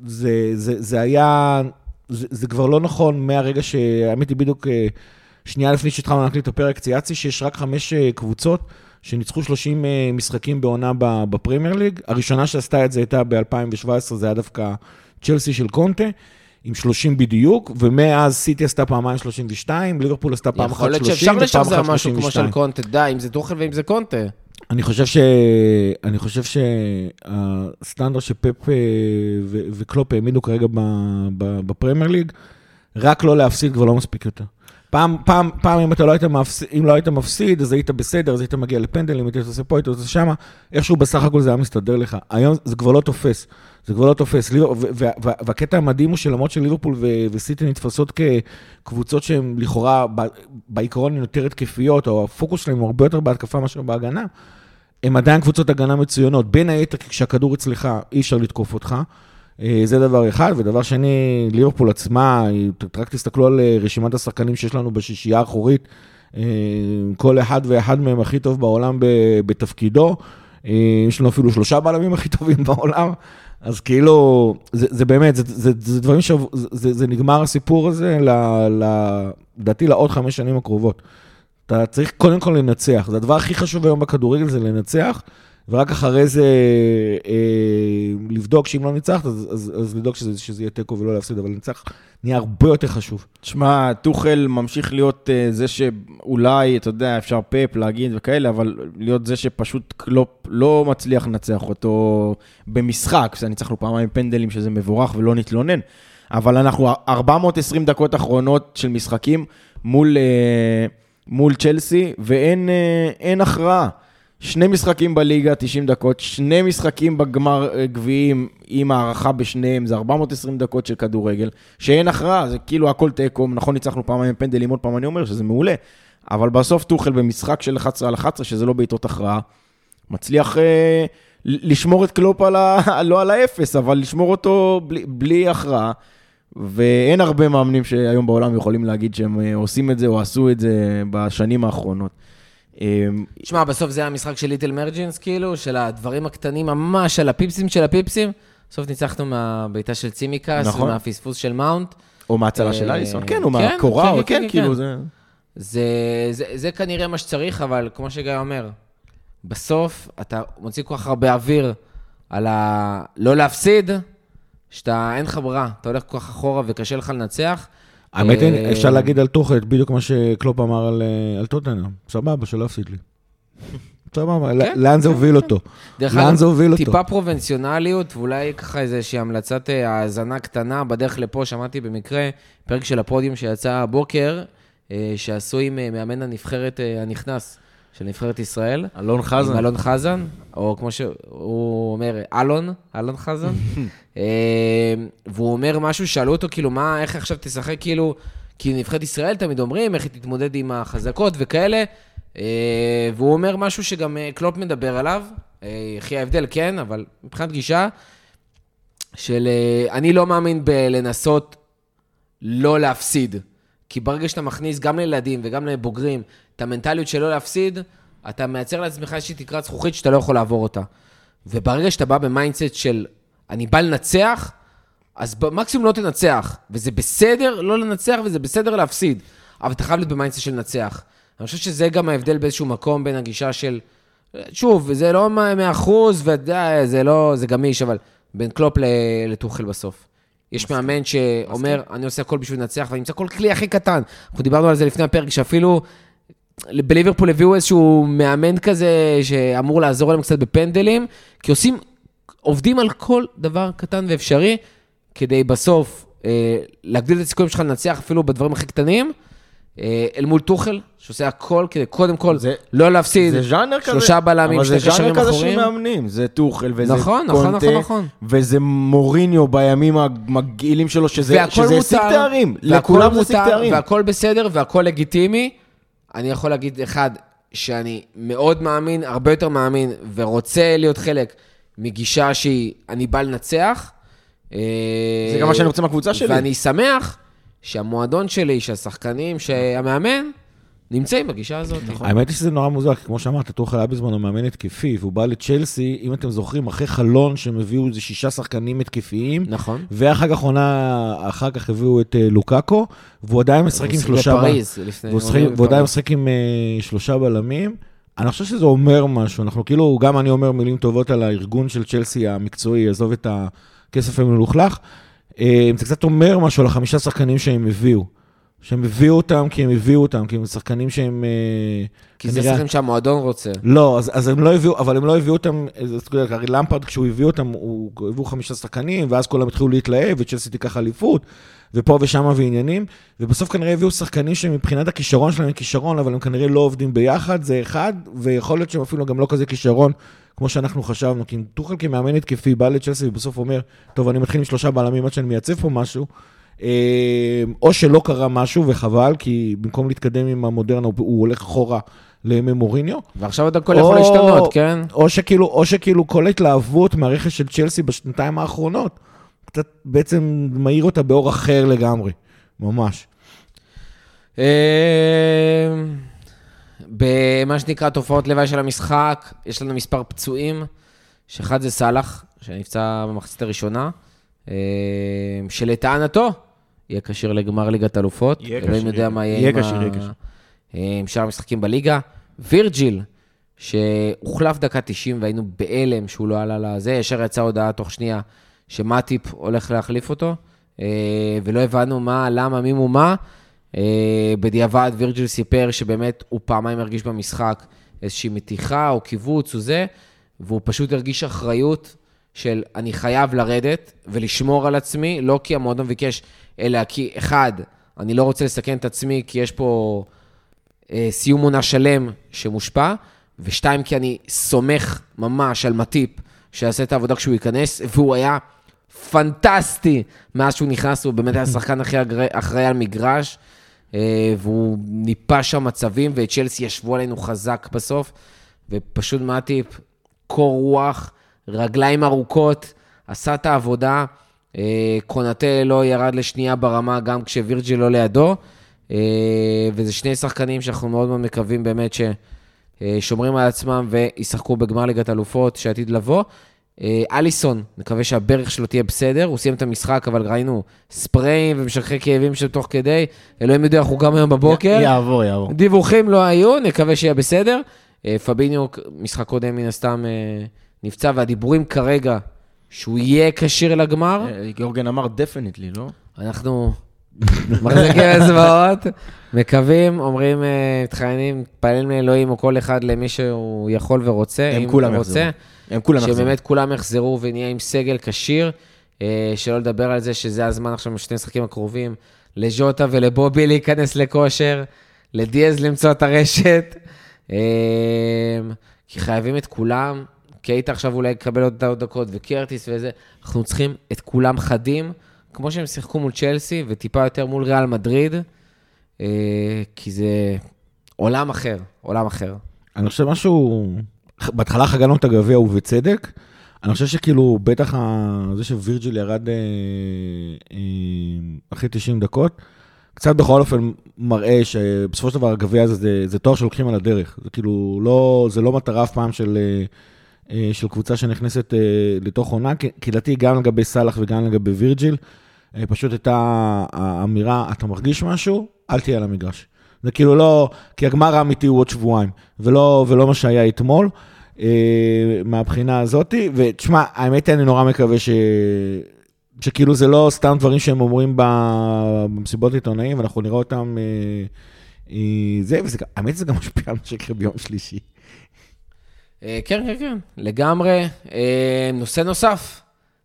זה, זה, זה היה, זה, זה כבר לא נכון מהרגע שהאמת היא בדיוק אה, שנייה לפני שהתחלנו להקליט את הפרק, צייצתי שיש רק חמש קבוצות שניצחו 30 אה, משחקים בעונה בפרמייר ליג. הראשונה שעשתה את זה הייתה ב-2017, זה היה דווקא צ'לסי של קונטה. עם 30 בדיוק, ומאז סיטי עשתה פעמיים 32, ליברפול עשתה פעם אחת יכול 30 להיות שאפשר ופעם לשחזר אחת משהו כמו 32. של קונטה, די, אם זה טוחל ואם זה קונטה. אני חושב ש... אני חושב שהסטנדרט שפפ אה, ו- וקלופ העמידו כרגע בפרמייר ליג, רק לא להפסיד כבר לא מספיק יותר. פעם, פעם, פעם אם אתה לא היית מפסיד, אם לא היית מפסיד, אז היית בסדר, אז היית מגיע לפנדלים, היית עושה פה, היית עושה שמה, איכשהו בסך הכל זה היה מסתדר לך. היום זה כבר לא תופס, זה כבר לא תופס. והקטע המדהים הוא שלמרות שליברפול וסיטי נתפסות כקבוצות שהן לכאורה בעיקרון הן יותר התקפיות, או הפוקוס שלהן הוא הרבה יותר בהתקפה מאשר בהגנה, הן עדיין קבוצות הגנה מצוינות. בין היתר, כשהכדור אצלך, אי אפשר לתקוף אותך. אה, זה דבר אחד, ודבר שני, ליברפול עצמה, רק תסתכלו על אה, רשימת השחקנים שיש לנו בשישייה האחורית, כל אחד ואחד מהם הכי טוב בעולם בתפקידו. יש לנו אפילו שלושה בלמים הכי טובים בעולם. אז כאילו, זה, זה באמת, זה, זה, זה דברים ש... זה, זה נגמר הסיפור הזה, לדעתי, לעוד חמש שנים הקרובות. אתה צריך קודם כל לנצח. זה הדבר הכי חשוב היום בכדורגל, זה לנצח, ורק אחרי זה אה, לבדוק שאם לא ניצחת, אז, אז, אז לבדוק שזה, שזה יהיה תיקו ולא להפסיד, אבל לנצח נהיה הרבה יותר חשוב. תשמע, טוחל ממשיך להיות אה, זה שאולי, אתה יודע, אפשר פפ להגיד וכאלה, אבל להיות זה שפשוט קלופ לא מצליח לנצח אותו במשחק. לו פעמיים פנדלים, שזה מבורך ולא נתלונן. אבל אנחנו 420 דקות אחרונות של משחקים מול, אה, מול צ'לסי, ואין אה, הכרעה. שני משחקים בליגה, 90 דקות, שני משחקים בגמר אה, גביעים עם הערכה בשניהם, זה 420 דקות של כדורגל, שאין הכרעה, זה כאילו הכל תיקו, נכון ניצחנו פעמיים פנדלים, עוד פעם אני אומר שזה מעולה, אבל בסוף טוחל במשחק של 11 על 11, שזה לא בעיטות הכרעה, מצליח אה, לשמור את קלופ על ה... לא על האפס, אבל לשמור אותו בלי, בלי הכרעה. ואין הרבה מאמנים שהיום בעולם יכולים להגיד שהם אה, עושים את זה או עשו את זה בשנים האחרונות. אמ, שמע, בסוף זה המשחק של little margins, כאילו, של הדברים הקטנים ממש, של הפיפסים של הפיפסים. בסוף ניצחנו מהבעיטה של צימיקס, נכון. ומהפספוס של מאונט. או מההצלה של אה, אליסון, כן, או כן, מהקורה, כן, כן, כן, כאילו, זה... זה, זה, זה כנראה מה שצריך, אבל כמו שגיא אומר, בסוף אתה מוציא כל כך הרבה אוויר על ה... לא להפסיד, שאתה, אין לך ברירה, אתה הולך כל כך אחורה וקשה לך לנצח. האמת היא, אה, אפשר להגיד על תוכן בדיוק מה שקלופ אמר על אה, טוטנאם. סבבה, שלא יפסיד לי. סבבה, כן, לאן זה כן, הוביל כן. אותו? לאן זה הוביל אותו? טיפה פרובנציונליות, ואולי ככה איזושהי המלצת אה, האזנה קטנה בדרך לפה, שמעתי במקרה פרק של הפודיום שיצא הבוקר, שעשו עם מאמן הנבחרת הנכנס. של נבחרת ישראל. אלון חזן. אלון חזן, או כמו שהוא אומר, אלון, אלון חזן. אה, והוא אומר משהו, שאלו אותו, כאילו, מה, איך עכשיו תשחק, כאילו, כי נבחרת ישראל תמיד אומרים, איך היא תתמודד עם החזקות וכאלה. אה, והוא אומר משהו שגם אה, קלופ מדבר עליו, יחי ההבדל, כן, אבל מבחינת גישה, של אני לא מאמין בלנסות לא להפסיד. כי ברגע שאתה מכניס גם לילדים וגם לבוגרים את המנטליות של לא להפסיד, אתה מייצר לעצמך איזושהי תקרת זכוכית שאתה לא יכול לעבור אותה. וברגע שאתה בא ב mindset של אני בא לנצח, אז במקסימום לא תנצח. וזה בסדר לא לנצח וזה בסדר להפסיד, אבל אתה חייב להיות ב mindset של לנצח. אני חושב שזה גם ההבדל באיזשהו מקום בין הגישה של... שוב, זה לא 100% וזה לא, זה גמיש, אבל בין קלופ לטוחל בסוף. יש מסכים. מאמן שאומר, מסכים. אני עושה הכל בשביל לנצח, ואני אמצא כל כלי הכי קטן. אנחנו דיברנו על זה לפני הפרק, שאפילו בליברפול הביאו איזשהו מאמן כזה שאמור לעזור להם קצת בפנדלים, כי עושים, עובדים על כל דבר קטן ואפשרי, כדי בסוף אה, להגדיל את הסיכויים שלך לנצח אפילו בדברים הכי קטנים. אה, אל מול טוחל, שעושה הכל כדי קודם כל זה, לא להפסיד. זה ז'אנר כזה. שלושה בלמים, שתי קשרים אחורים. אבל זה ז'אנר כזה של מאמנים. זה טוחל וזה נכון, נכון קונטה. נכון, נכון, נכון. וזה מוריניו בימים המגעילים שלו, שזה השיג תארים. לכולם זה השיג תארים. והכל בסדר והכל לגיטימי. אני יכול להגיד, אחד, שאני מאוד מאמין, הרבה יותר מאמין, ורוצה להיות חלק מגישה שהיא, אני בא לנצח. זה גם מה שאני רוצה מהקבוצה שלי. ואני שמח שהמועדון שלי, שהשחקנים, שהמאמן, נמצאים בגישה הזאת, נכון. האמת היא שזה נורא מוזר, כי כמו שאמרת, טוחל היה בזמנו מאמן התקפי, והוא בא לצ'לסי, אם אתם זוכרים, אחרי חלון שהם הביאו איזה שישה שחקנים התקפיים. נכון. ואחר כך עונה, אחר כך הביאו את uh, לוקאקו, והוא עדיין משחק עם שלושה... בפריז, לפני... והוא עדיין משחק עם uh, שלושה בלמים. אני חושב שזה אומר משהו, אנחנו כאילו, גם אני אומר מילים טובות על הארגון של צ'לסי המקצועי, עזוב את הכסף המלוכלך. אה, זה קצת אומר משהו על החמישה שחקנים שהם הביאו. שהם הביאו אותם כי הם הביאו אותם, כי הם שחקנים שהם... אה, כי זה שחקנים שהמועדון רוצה. לא, אז, אז הם לא הביאו, אבל הם לא הביאו אותם, הרי למפרד כשהוא הביא אותם, הוא הביאו חמישה שחקנים, ואז כולם התחילו להתלהב, וצ'לסי תיקח אליפות, ופה ושם ועניינים, ובסוף כנראה הביאו שחקנים שמבחינת הכישרון שלהם הם כישרון, אבל הם כנראה לא עובדים ביחד, זה אחד, ויכול להיות שהם אפילו גם לא כזה כישרון כמו שאנחנו חשבנו, כי טוחל כמאמן התקפי בא לצ'לסי ובסוף אומר, טוב, אני מתחיל עם שלושה בלמים עד שאני מייצב פה משהו, אה, או שלא קרה משהו וחבל, כי במקום להתקדם עם המודרנה, הוא הולך אחורה לימי מוריניו. ועכשיו עוד הכל יכול להשתנות, כן? או שכאילו, או שכאילו כל ההתלהבות מהרכש של צ'לסי בשנתיים האחרונות, קצת בעצם מאיר אותה באור אחר לגמרי, ממש. במה שנקרא תופעות לוואי של המשחק, יש לנו מספר פצועים, שאחד זה סאלח, שנפצע במחצית הראשונה, אה, שלטענתו יהיה כשיר לגמר ליגת אלופות. יהיה אלוהים כשיר, יודע מה יהיה יהיה עם כשיר, ה- עם שאר המשחקים בליגה. וירג'יל, שהוחלף דקה 90 והיינו בהלם שהוא לא עלה לזה, ישר יצאה הודעה תוך שנייה שמטיפ הולך להחליף אותו, אה, ולא הבנו מה, למה, מי ומה. אה, בדיעבד וירג'יל סיפר שבאמת הוא פעמיים הרגיש במשחק איזושהי מתיחה או קיבוץ או זה, והוא פשוט הרגיש אחריות של אני חייב לרדת ולשמור על עצמי, לא כי המועדון ביקש, אלא כי אחד, אני לא רוצה לסכן את עצמי כי יש פה אה, סיום עונה שלם שמושפע, ושתיים, כי אני סומך ממש על מטיפ שיעשה את העבודה כשהוא ייכנס, והוא היה פנטסטי מאז שהוא נכנס, הוא באמת היה השחקן הכי אחראי על מגרש, והוא ניפה שם מצבים, וצ'לסי ישבו עלינו חזק בסוף, ופשוט מטיפ, קור רוח, רגליים ארוכות, עשה את העבודה. אה, קונאטה לא ירד לשנייה ברמה, גם כשווירג'יל לא לידו. אה, וזה שני שחקנים שאנחנו מאוד מאוד מקווים באמת ששומרים על עצמם וישחקו בגמר ליגת אלופות שעתיד לבוא. אה, אליסון, נקווה שהברך שלו תהיה בסדר, הוא סיים את המשחק, אבל ראינו ספריים ומשככי כאבים של תוך כדי, אלוהים יודע הוא גם היום בבוקר. יעבור, יעבור. דיווחים לא היו, נקווה שיהיה בסדר. אה, פביניו, משחק קודם מן הסתם אה, נפצע, והדיבורים כרגע שהוא יהיה כשיר לגמר. גיאורגן אמר דפניטלי, לא? אנחנו מחזיקים אצבעות, מקווים, אומרים, אה, מתחננים, מתפללים לאלוהים או כל אחד למי שהוא יכול ורוצה, הם כולם יחזרו. הם כולם יחזרו. שבאמת כולם יחזרו ונהיה עם סגל כשיר, אה, שלא לדבר על זה שזה הזמן עכשיו בשני המשחקים הקרובים, לז'וטה ולבובי להיכנס לכושר, לדיאז למצוא את הרשת, אה, כי חייבים את כולם. קייטה עכשיו אולי יקבל עוד דקות, וקרטיס וזה, אנחנו צריכים את כולם חדים, כמו שהם שיחקו מול צ'לסי, וטיפה יותר מול ריאל מדריד, אה, כי זה עולם אחר, עולם אחר. אני חושב משהו, בהתחלה חגגנו את הגביע ובצדק. אני חושב שכאילו, בטח ה- זה שווירג'יל ירד אה, אה, אחרי 90 דקות, קצת בכל אופן מראה שבסופו של דבר הגביע הזה זה, זה תואר שלוקחים על הדרך. זה כאילו לא, זה לא מטרה אף פעם של, אה, של קבוצה שנכנסת אה, לתוך עונה, כי לדעתי גם לגבי סאלח וגם לגבי וירג'יל, אה, פשוט הייתה האמירה, אתה מרגיש משהו, אל תהיה על המגרש. זה כאילו לא, כי הגמר האמיתי הוא עוד שבועיים, ולא, ולא מה שהיה אתמול, אה, מהבחינה הזאתי. ותשמע, האמת היא, אני נורא מקווה ש... שכאילו זה לא סתם דברים שהם אומרים במסיבות עיתונאים, ואנחנו נראה אותם... אה, אה, זה, וזה, האמת זה גם משפיע על מה שיקרה ביום שלישי. אה, כן, כן, כן, לגמרי. אה, נושא נוסף,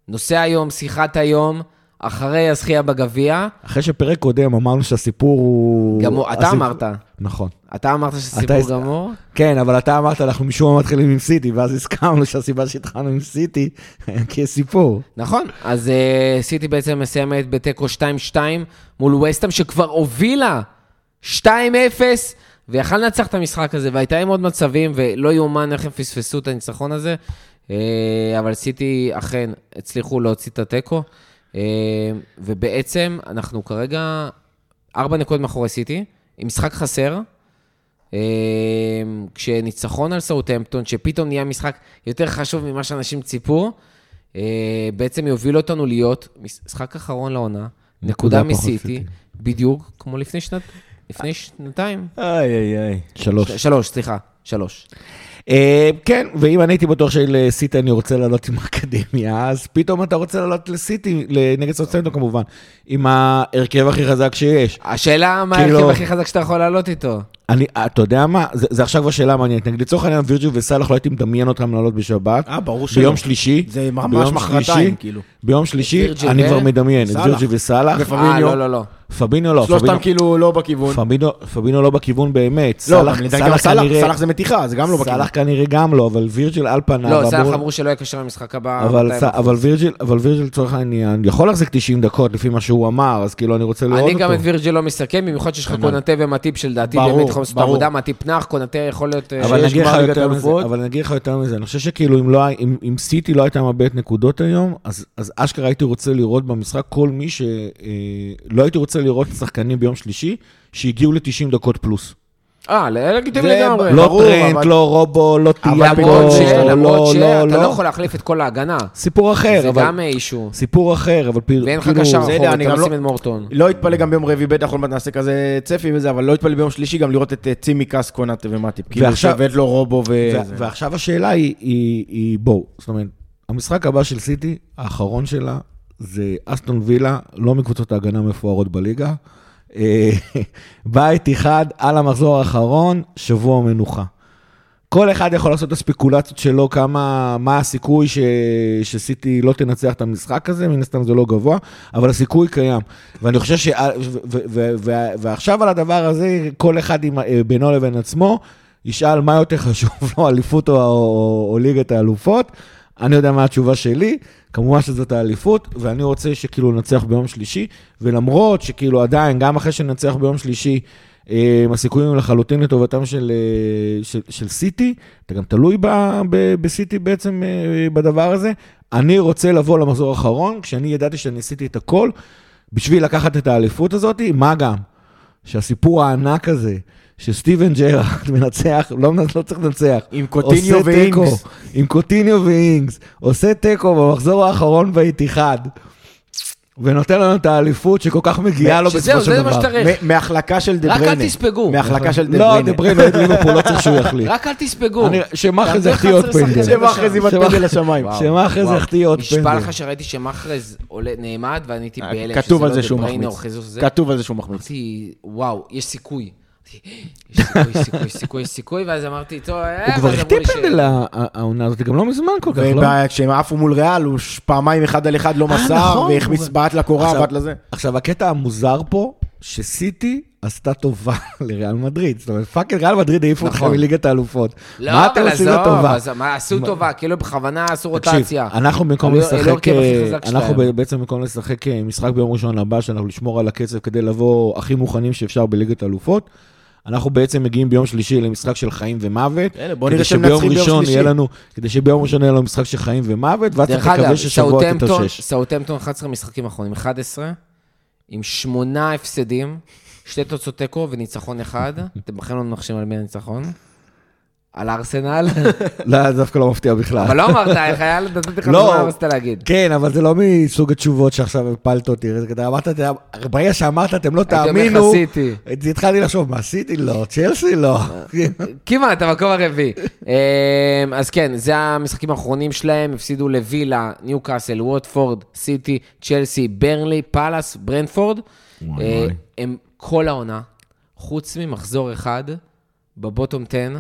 נושא היום, שיחת היום, אחרי הזכייה בגביע, אחרי שפרק קודם אמרנו שהסיפור הוא... גמור, אתה הסיפור- אמרת, נכון. אתה אמרת אתה שסיפור הס- גמור. כן, אבל אתה אמרת, אנחנו משום מה מתחילים עם סיטי, ואז הסכמנו שהסיבה שהתחלנו עם סיטי, כי יש סיפור. נכון, אז uh, סיטי בעצם מסיימת בתיקו 2-2 מול וסטאם, שכבר הובילה 2-0, ויכל לנצח את המשחק הזה, והייתה עם עוד מצבים, ולא יאומן איך הם פספסו את הניצחון הזה, uh, אבל סיטי אכן הצליחו להוציא את התיקו, uh, ובעצם אנחנו כרגע ארבע נקודות מאחורי סיטי, עם משחק חסר. אה, כשניצחון על סאוטהמפטון, שפתאום נהיה משחק יותר חשוב ממה שאנשים ציפו, אה, בעצם יוביל אותנו להיות משחק אחרון לעונה, נקודה פחות מסיטי, סיטי. בדיוק כמו לפני שנת... לפני שנתיים? איי, איי, איי. שלוש. שלוש, סליחה, שלוש. אה, כן, ואם אני הייתי בטוח שלסיטי אני רוצה לעלות עם האקדמיה, אז פתאום אתה רוצה לעלות לסיטי, נגד סוצנטו כמובן, עם ההרכב הכי חזק שיש. השאלה מה כאילו- ההרכב הכי חזק שאתה יכול לעלות איתו. אני, אתה יודע מה, זה, זה עכשיו השאלה המעניינת. נגיד לצורך העניין וירג'יל וסאלח לא הייתי מדמיין אותם לעלות בשבת. אה, ברור שלא. ביום שלישי. זה ממש ביום מחרתיים, שלישי, כאילו. ביום שלישי, אני כבר מדמיין את. וירג'יל וסאלח. ופ- אה. לא, לא, לא. פבינו לא, שלושתם פבינו- כאילו לא בכיוון. פבינו, פבינו לא בכיוון באמת. לא, גם סאלח סאלח, כנראה- סאלח זה מתיחה, זה גם לא בכיוון. סאלח כנראה גם לא, אבל וירג'יל על פניו. לא, סאלח אמרו שלא יהיה קשר למשחק הבא. אבל, 200%. סא- אבל וירג'יל, אבל וירג'יל לצורך העניין, יכול להחזיק 90 דקות לפי מה שהוא אמר, אז כאילו אני רוצה לראות אני אותו. גם את וירג'יל לא מסכם, במיוחד שיש לך כנ"ל. קונטה ומטיפ שלדעתי באמת לעשות את. העבודה, מטיפ נח, קונטה יכול להיות... אה, אבל אני אגיד לך יותר מזה, אני אגיד לך יותר מזה, אני חושב שכאילו אם, לא, היה- אם, אם סיטי לא הייתה מאבדת נקודות היום, אז, אז אשכרה הייתי רוצה לראות במשחק כל מי שלא הייתי רוצה לראות שחקנים ביום שלישי, שהגיעו ל-90 דקות פלוס. אה, לגיטימי זה לגמרי. לא טרנט, לא רובו, לא טיאגו, לא, למרות לא, שאתה לא לא. יכול להחליף את כל ההגנה. סיפור אחר, זה אבל... גם אישו. סיפור אחר, אבל פיר- ואין לך כאילו... קשר זה אני אתה לא- את מורטון. לא יתפלא גם ביום רביעי, בטח עוד מעט נעשה כזה צפי וזה, אבל לא יתפלא ביום שלישי גם לראות את אה, צימקס, קונאטה ומטיפ. כאילו ועכשיו- שעובד לו רובו ו-. ועכשיו השאלה היא בואו, זאת אומרת, המשחק הבא של סיטי, האחרון שלה, זה אסטון וילה, לא מקבוצות ההגנה המפוארות בליגה. אה, בית אחד על המחזור האחרון, שבוע מנוחה. כל אחד יכול לעשות את הספקולציות שלו, כמה, מה הסיכוי ש, שסיטי לא תנצח את המשחק הזה, מן הסתם זה לא גבוה, אבל הסיכוי קיים. ואני חושב ש... ו, ו, ו, ועכשיו על הדבר הזה, כל אחד עם, אה, בינו לבין עצמו, ישאל מה יותר חשוב לו, אליפות או, או, או ליגת האלופות. אני יודע מה התשובה שלי, כמובן שזאת האליפות, ואני רוצה שכאילו ננצח ביום שלישי, ולמרות שכאילו עדיין, גם אחרי שננצח ביום שלישי, אה, הסיכויים לחלוטין לטובתם של, אה, של, של סיטי, אתה גם תלוי בסיטי בעצם אה, בדבר הזה. אני רוצה לבוא למחזור האחרון, כשאני ידעתי שאני עשיתי את הכל, בשביל לקחת את האליפות הזאת, מה גם? שהסיפור הענק הזה, שסטיבן ג'רארד מנצח, לא, לא צריך לנצח, עם קוטיניו עושה תיקו, ואינגס. עם קוטיניו ואינגס, עושה תיקו במחזור האחרון באיתיחד, ונותן לנו את האליפות שכל כך מגיעה לו בסופו של זה מה דבר. מהחלקה של דה רק בריינה. אל תספגו. מהחלקה של דה לא, בריינה. דה בריינה את ליברפול, לא צריך שהוא יחליט. רק אל תספגו. אני- שמאחז יחטיא עוד 11 פנדל. שמאחז עם שמאחז- הפנדל לשמיים. שמאחז. יחטיא עוד נשבע פנדל. לך שראיתי שמאחרז עולה- נעמד, ואני הייתי אה, בהלם. כתוב שזה על לא זה דה שהוא בריינה מחמיץ. או חיזוס זה. כתוב על זה שהוא מחמיץ. אמרתי, וואו, יש סיכוי. אמרתי, יש סיכוי, סיכוי, סיכוי, סיכוי, ואז אמרתי, טוב, אה, הוא כבר החטיא פנדל העונה הזאת, גם לא מזמן כל כך, לא? וכשהם עפו מול ריאל, הוא פעמיים אחד על אחד לא אה, מסר, נכון, והחמיץ בעט לקורה, בעט לזה. עכשיו, הקטע המוזר פה, שסיטי עשתה טובה לריאל מדריד. זאת אומרת, fucking ריאל מדריד העיפו אתכם נכון. מליגת האלופות. לא, מה אתם עושים לטובה? עשו טובה, כאילו בכוונה עשו תקשיב, רוטציה. אנחנו במקום לשחק, אה, אנחנו. בעצם במקום לשחק אה, משחק ביום ראשון הבא, שאנחנו לשמור על הקצב כדי לבוא הכי מוכנים שאפשר בליגת האלופות. אנחנו בעצם מגיעים ביום שלישי למשחק של חיים ומוות. הנה, בוא נראה שהם שביום מנצחים ביום ראשון שלישי. לנו, כדי שביום ראשון יהיה לנו משחק של חיים ומוות, ואז לקווה אגב, ששבוע תתאושש. סאוטהמפטון 11 משחקים אחרונים, 11, עם שמונה הפסדים, שתי תוצאות תיקו וניצחון אחד. אתם בכלל לא מנחשים על מי הניצחון? על ארסנל? לא, זה דווקא לא מפתיע בכלל. אבל לא אמרת, איך היה לתת לך לא. מה רצית להגיד. כן, אבל זה לא מסוג התשובות שעכשיו הפלת אותי. אמרת, ברגע שאמרת, אתם לא הייתי אומר תאמינו, לך סיטי. התחלתי לחשוב, מה עשיתי? לא, צ'לסי לא. כמעט, המקום הרביעי. אמ, אז כן, זה המשחקים האחרונים שלהם, הפסידו לווילה, ניוקאסל, ווטפורד, סיטי, צ'לסי, ברנלי, פאלאס, ברנפורד. אה. הם כל העונה, חוץ ממחזור אחד, בבוטום 10, אה,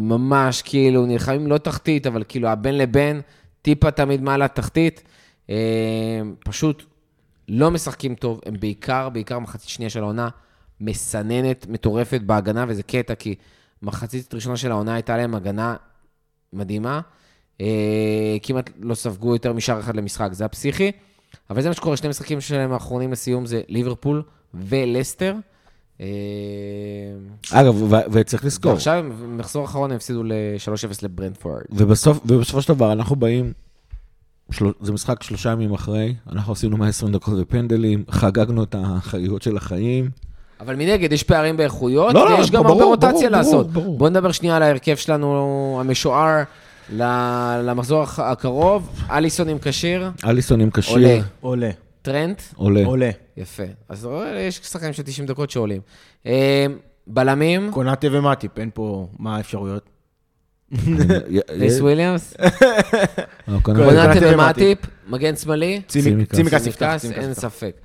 ממש כאילו נלחמים לא תחתית, אבל כאילו הבין לבין, טיפה תמיד מעל התחתית. אה, פשוט לא משחקים טוב, הם בעיקר, בעיקר מחצית שנייה של העונה, מסננת, מטורפת בהגנה, וזה קטע, כי מחצית ראשונה של העונה הייתה להם הגנה מדהימה. אה, כמעט לא ספגו יותר משער אחד למשחק, זה הפסיכי. אבל זה מה שקורה, שני משחקים שלהם האחרונים לסיום זה ליברפול ולסטר. אה, אגב, וצריך לזכור, ועכשיו, במחזור האחרון הם הפסידו ל-3-0 לברנדפורד. ובסופו של דבר, אנחנו באים, של... זה משחק שלושה ימים אחרי, אנחנו עשינו 120 דקות בפנדלים, חגגנו את החגיגות של החיים. אבל מנגד, יש פערים באיכויות, לא, לא, ויש גם ברור, הרבה רוטציה ברור, לעשות. ברור. בואו נדבר שנייה על ההרכב שלנו, המשוער, ל- למחזור הקרוב. אליסון אם כשיר, אליסון אם כשיר, עולה. עולה, טרנט, עולה. עולה. יפה. אז יש שחקנים של 90 דקות שעולים. אה, בלמים, קונאטה ומטיפ, אין פה מה האפשרויות. ריס וויליאמס, אה, קונאטה קונאטה ומטיפ. מגן שמאלי, צימקס. צימקס יפתח, אין. ספק.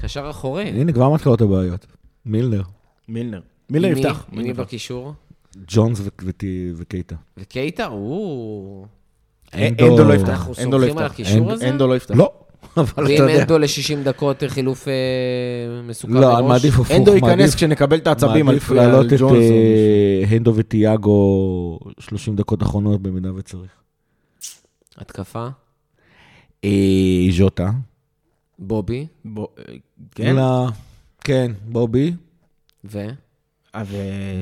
קשר אחורי. הנה, כבר מתחילות הבעיות. מילנר, מילנר. מילנר יפתח. מי. בקישור? ג'ונס וקייטה. וקייטה? או... אנדו לא יפתח. אנחנו לא סומכים על. הקישור הזה? אנדו לא יפתח. לא, אבל אתה ואם יודע. אנדו ל-60 דקות חילוף אה, מסוכר לא, אני מראש? מעדיף הפוך. אנדו ייכנס מעדיף- כשנקבל את העצבים על מעדיף על להעלות את. אה, הנדו וטיאגו 30 דקות אחרונות במידה וצריך. התקפה, אה, ז'וטה. בובי, אה, כן? לא, כן, בובי. ו... אה,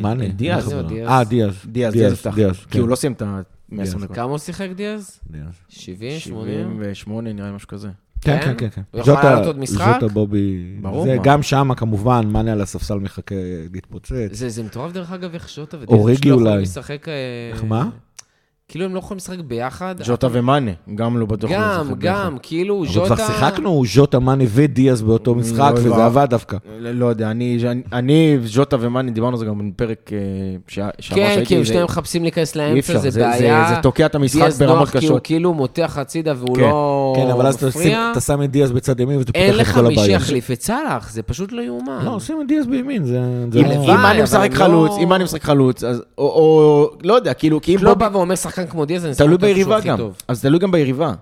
מאנה. דיאז. דיאז. אה, דיאז. דיאז, דיאז יפתח. כי כן. הוא לא סיים את ה-120 דיאז. דקות. כמה הוא שיחק דיאז? דיאז. 70, 80? 78 נראה לי משהו כזה. כן, כן? כן, כן. כן. הוא יכול לעלות עוד משחק? ז'וטה בובי, ברור, זה מה. גם שם כמובן, מאנה על הספסל מחכה להתפוצץ. זה, זה מטורף דרך אגב איך ז'וטה ודיאז אוריגי פשוט לא יכולים אולי. לשחק... אה, איך, מה? כאילו הם לא יכולים לשחק ביחד. ז'וטה ומאנה, גם לא בטוח. גם, לשחק ביחד. גם, כאילו אבל ז'וטה... כבר שיחקנו ז'וטה, מאנה ודיאז באותו משחק, לא, וזה לא. עבד דווקא. לא לא יודע, אני, אני- אני, ז'וטה ומאנה, דיברנו על זה גם בפרק אה, שה- שעבר כן, שהייתי, כי הם זה- שניהם מחפשים להיכנס לאמצע, זה זה- בעיה. זה- זה תוקע את המשחק דיאז ברמות נוח, כי הוא קשות. כאילו מותח הצידה והוא כן. לא כן, אבל אז אתה מפריע. שם את דיאז בצד ימין ואתה אין פותח את לך כל מי הבעיות. שיחליף את סאלח, זה פשוט לא יאומן. לא, שים את דיאז בימין, זה... אם לא- אבל משחק חלוץ, לא- אם מאנה משחק חלוץ, אז, או, לא יודע, כאילו, כי אם לא בא ואומר שחקן כמו דיאז, אני שם תלוי ביריבה הכי גם, טוב. אז תלוי גם ביריבה.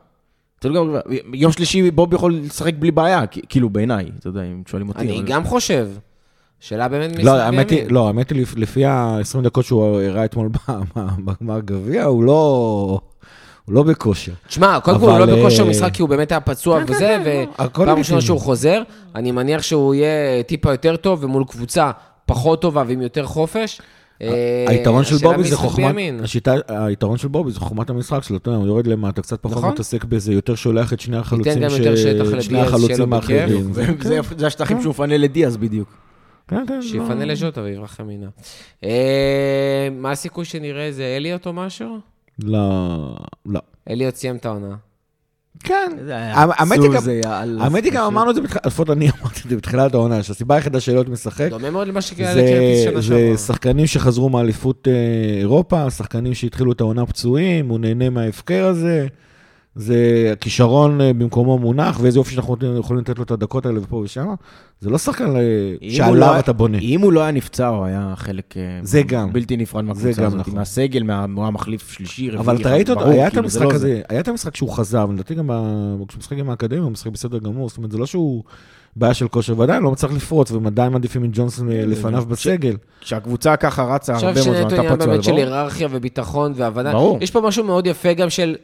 תלוי גם ביריבה. יום שלישי בוב יכול לשחק בלי בעיה, כאילו בעיניי, אתה יודע, אם שואלים אותי. אני אבל- גם חושב. שאלה באמת לא, האמת היא, בימין. לא, האמת היא, לפ- לפי ה-20 דקות שהוא הראה אתמול בגמר גביע, הוא לא... הוא לא בכושר. תשמע, קודם כל הוא לא בכושר אה, משחק כי הוא באמת היה פצוע כן, וזה, כן, כן, לא, ופעם ראשונה. שהוא חוזר, אני מניח שהוא יהיה טיפה יותר טוב, ומול קבוצה פחות טובה ועם יותר חופש. אה, היתרון של בובי זה חוכמת. השיטה, היתרון של בובי זה חוכמת המשחק שלו, אתה יודע, הוא יורד למטה, קצת פחות נכון. מתעסק בזה, יותר שולח את שני החלוצים, גם ש- יותר שטח שני לדיאז, שיהיה לו החלוצים בכיף. האחרים. זה- זה השטחים שהוא מפנה לדיאז בדיוק. כן, כן, שיפנה לא. לז'וטה ויברח ימינה. אה, מה הסיכוי שנראה איזה אליוט או משהו? לא, לא. אליוט סיים את העונה. כן, האמת היא גם- האמת היא גם אמרנו את זה בתחילת, לפחות אני זה בתחילת העונה, שהסיבה היחידה שאליוט משחק, דומה מאוד למה שקרה זה, לקרטיס שנה זה שעברה. שחקנים שחזרו מאליפות אה, אירופה, שחקנים שהתחילו את העונה פצועים, הוא נהנה מההפקר הזה. זה הכישרון אה, במקומו מונח, ואיזה יופי שאנחנו יכולים לתת לו את הדקות האלה ופה ושם. זה לא שחקן אה, שעליו לא- אתה בונה. אם הוא לא היה נפצע, הוא היה חלק זה גם. בלתי נפרד זה מהקבוצה הזאת, נכון. מהסגל, מה- הוא היה מחליף שלישי, רביעי. אבל אתה ראית אותו, היה את כאילו, זה המשחק לא הזה, היה את המשחק שהוא חזר, ולדעתי גם כשהוא משחק עם האקדמיה, הוא משחק בסדר גמור, זאת אומרת, זה לא שהוא בעיה של כושר, ועדיין לא מצליח לפרוץ, והם עדיין מעדיפים את ג'ונסון אה, לפניו בסגל. כשהקבוצה ככה רצה עכשיו הרבה מאוד זמן, אתה עניין פצוע, באמת של ברור? היררכיה וביטחון והבנה. ברור. יש פה משהו מאוד יפה גם של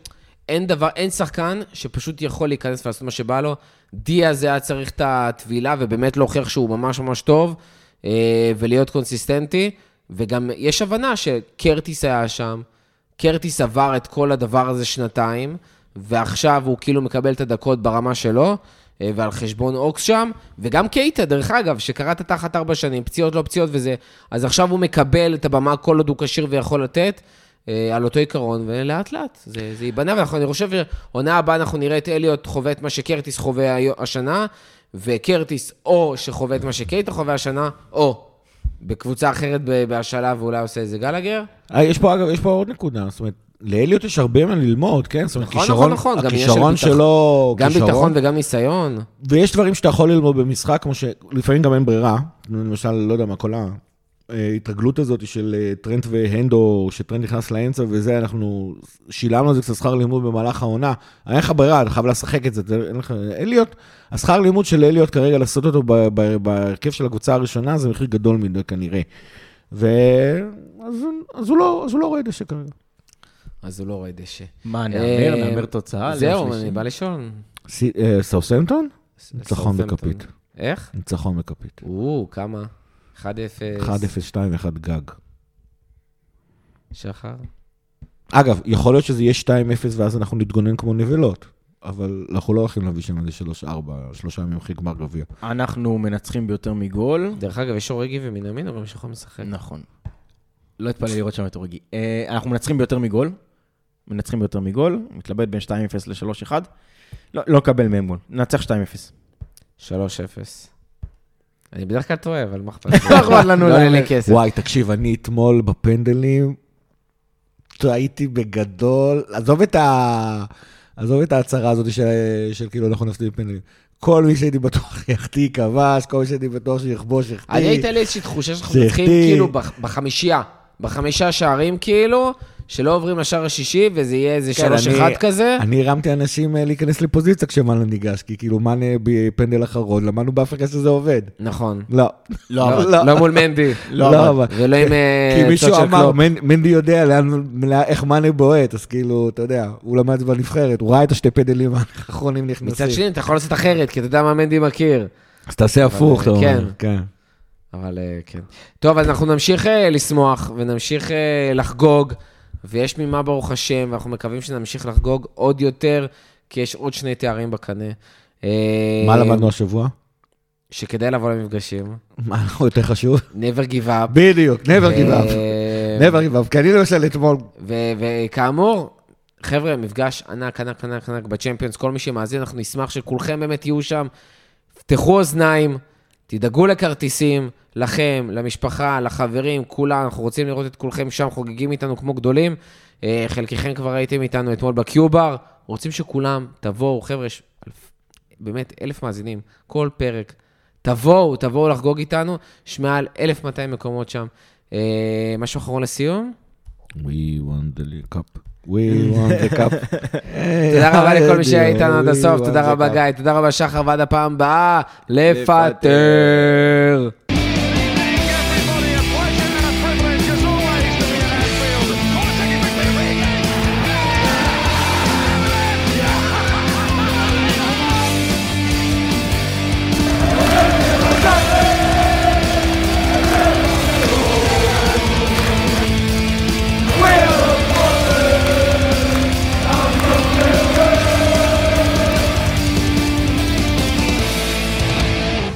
אין דבר, אין שחקן שפשוט יכול להיכנס ולעשות מה שבא לו. דיה זה היה צריך את הטבילה ובאמת להוכיח שהוא ממש ממש טוב אה, ולהיות קונסיסטנטי. וגם יש הבנה שקרטיס היה שם, קרטיס עבר את כל הדבר הזה שנתיים, ועכשיו הוא כאילו מקבל את הדקות ברמה שלו. אה, ועל חשבון אוקס שם, וגם קייטה, דרך אגב, שקראת תחת ארבע שנים, פציעות לא פציעות וזה, אז עכשיו הוא מקבל את הבמה כל עוד הוא כשיר ויכול לתת, אה, על אותו עיקרון, ולאט לאט זה, זה ייבנה, ואני חושב שעונה הבאה אנחנו נראה את אליוט חווה את מה שקרטיס חווה השנה, וקרטיס או שחווה את מה שקייטה חווה השנה, או בקבוצה אחרת בהשאלה ואולי עושה איזה גלגר. אה, יש פה, אגב, יש פה עוד נקודה, זאת אומרת, לאליוט יש הרבה מה ללמוד, כן? זאת אומרת, נכון, כישרון, נכון, נכון, הכישרון ביטחון. שלו, גם כישרון, ביטחון וגם ניסיון. ויש דברים שאתה יכול ללמוד במשחק, כמו שלפעמים גם אין ברירה. למשל, לא יודע מה, כל ההתרגלות הזאת של אה, טרנט והנדו, שטרנט נכנס לאמצע וזה, אנחנו שילמנו על זה קצת שכר לימוד במהלך העונה. אין לך ברירה, אתה חייב לשחק את זה, אין לך... אליוט, השכר לימוד של אליוט כרגע, לעשות אותו בהרכב של הקבוצה הראשונה, זה מחיר גדול מדי כנראה. ו... אז, אז, הוא לא, לא רואה דשא כרגע. אז הוא לא רואה דשא. מה, אה, נאמר, נאמר תוצאה? זהו, אני? בא. סי- אה, סאוסמפטון? ניצחון. בכפית. איך? ניצחון בכפית. או, כמה? 1-0. 1-0, 2-1 גג. שחר? אגב, יכול להיות שזה יהיה 2-0 ואז אנחנו נתגונן כמו נבלות, אבל אנחנו לא הולכים להביא שם איזה 3-4, שלושה ימים אחרי גמר גביע. אנחנו מנצחים ביותר מגול. דרך אגב, יש אורגי ומנמין, אומרים שיכולים לשחק. נכון. לא אתפלא לראות שם את אורגי. אה, אנחנו מנצחים ביותר מגול. מנצחים ביותר מגול, מתלבט בין 2-0 ל-3-1. לא לא נקבל מהם גול, ננצח 2-0. 3-0. אני בדרך כלל טועה, אבל מה אכפת לא אכפת לנו לא עולה לי להמר. כסף. וואי, תקשיב, אני אתמול בפנדלים, טעיתי בגדול, עזוב את ה... עזוב את ההצהרה הזאת של, של כאילו אנחנו נפסיד בפנדלים. כל מי שהייתי בטוח יחטיא כבש, כל מי שהייתי בטוח שיכבוש יחטיא. אני הייתה לי איזושהי תחושה שאנחנו. מנצחים כאילו בח- בחמישייה, בחמישה שערים כאילו, שלא עוברים לשער השישי, וזה יהיה איזה כן, 3-1 אני- כזה. אני הרמתי אנשים אה, להיכנס לפוזיציה כשמאנה ניגש, כי כאילו מאנה בפנדל אחרון, למדנו באפריקה שזה עובד. נכון. לא. לא לא. לא מול מנדי. לא, אבל... ולא עם אה, כי צד מישהו אמר, מנדי יודע איך מאנה בועט, אז כאילו, אתה יודע, הוא למד את זה בנבחרת, הוא ראה את השתי פנדלים האחרונים נכנסים. מצד שני, אתה יכול לעשות אחרת, כי אתה יודע מה מנדי מכיר. אז תעשה הפוך, אתה אומר. כן. כן. אבל אה, כן. טוב, אז אנחנו נמשיך אה, לשמוח ונמשיך אה, לחגוג, ויש ממה ברוך השם, ואנחנו מקווים שנמשיך לחגוג עוד יותר, כי יש עוד שני תארים בקנה. אה, מה למדנו השבוע? שכדאי לבוא למפגשים. מה יותר חשוב? never give up. בדיוק, never give up. אה, never give up, כי אני למשל אתמול, ו- וכאמור, חבר'ה, מפגש ענק, ענק, ענק, ענק בצ'מפיונס, כל מי שמאזין, אנחנו נשמח שכולכם באמת יהיו שם. פתחו אוזניים, תדאגו לכרטיסים, לכם, למשפחה, לחברים, כולם, אנחנו רוצים לראות את כולכם שם חוגגים איתנו כמו גדולים. אה, חלקכם כבר הייתם איתנו אתמול בקיובר, רוצים שכולם תבואו, חבר'ה, יש באמת אלף מאזינים, כל פרק. תבואו, תבואו לחגוג איתנו, יש מעל 1,200 מקומות שם. אה, משהו אחרון לסיום? We want the cup. We want the cup. תודה רבה לכל מי שהיה איתנו עד הסוף, תודה רבה גיא, תודה רבה שחר, ועד הפעם הבאה, לפטר.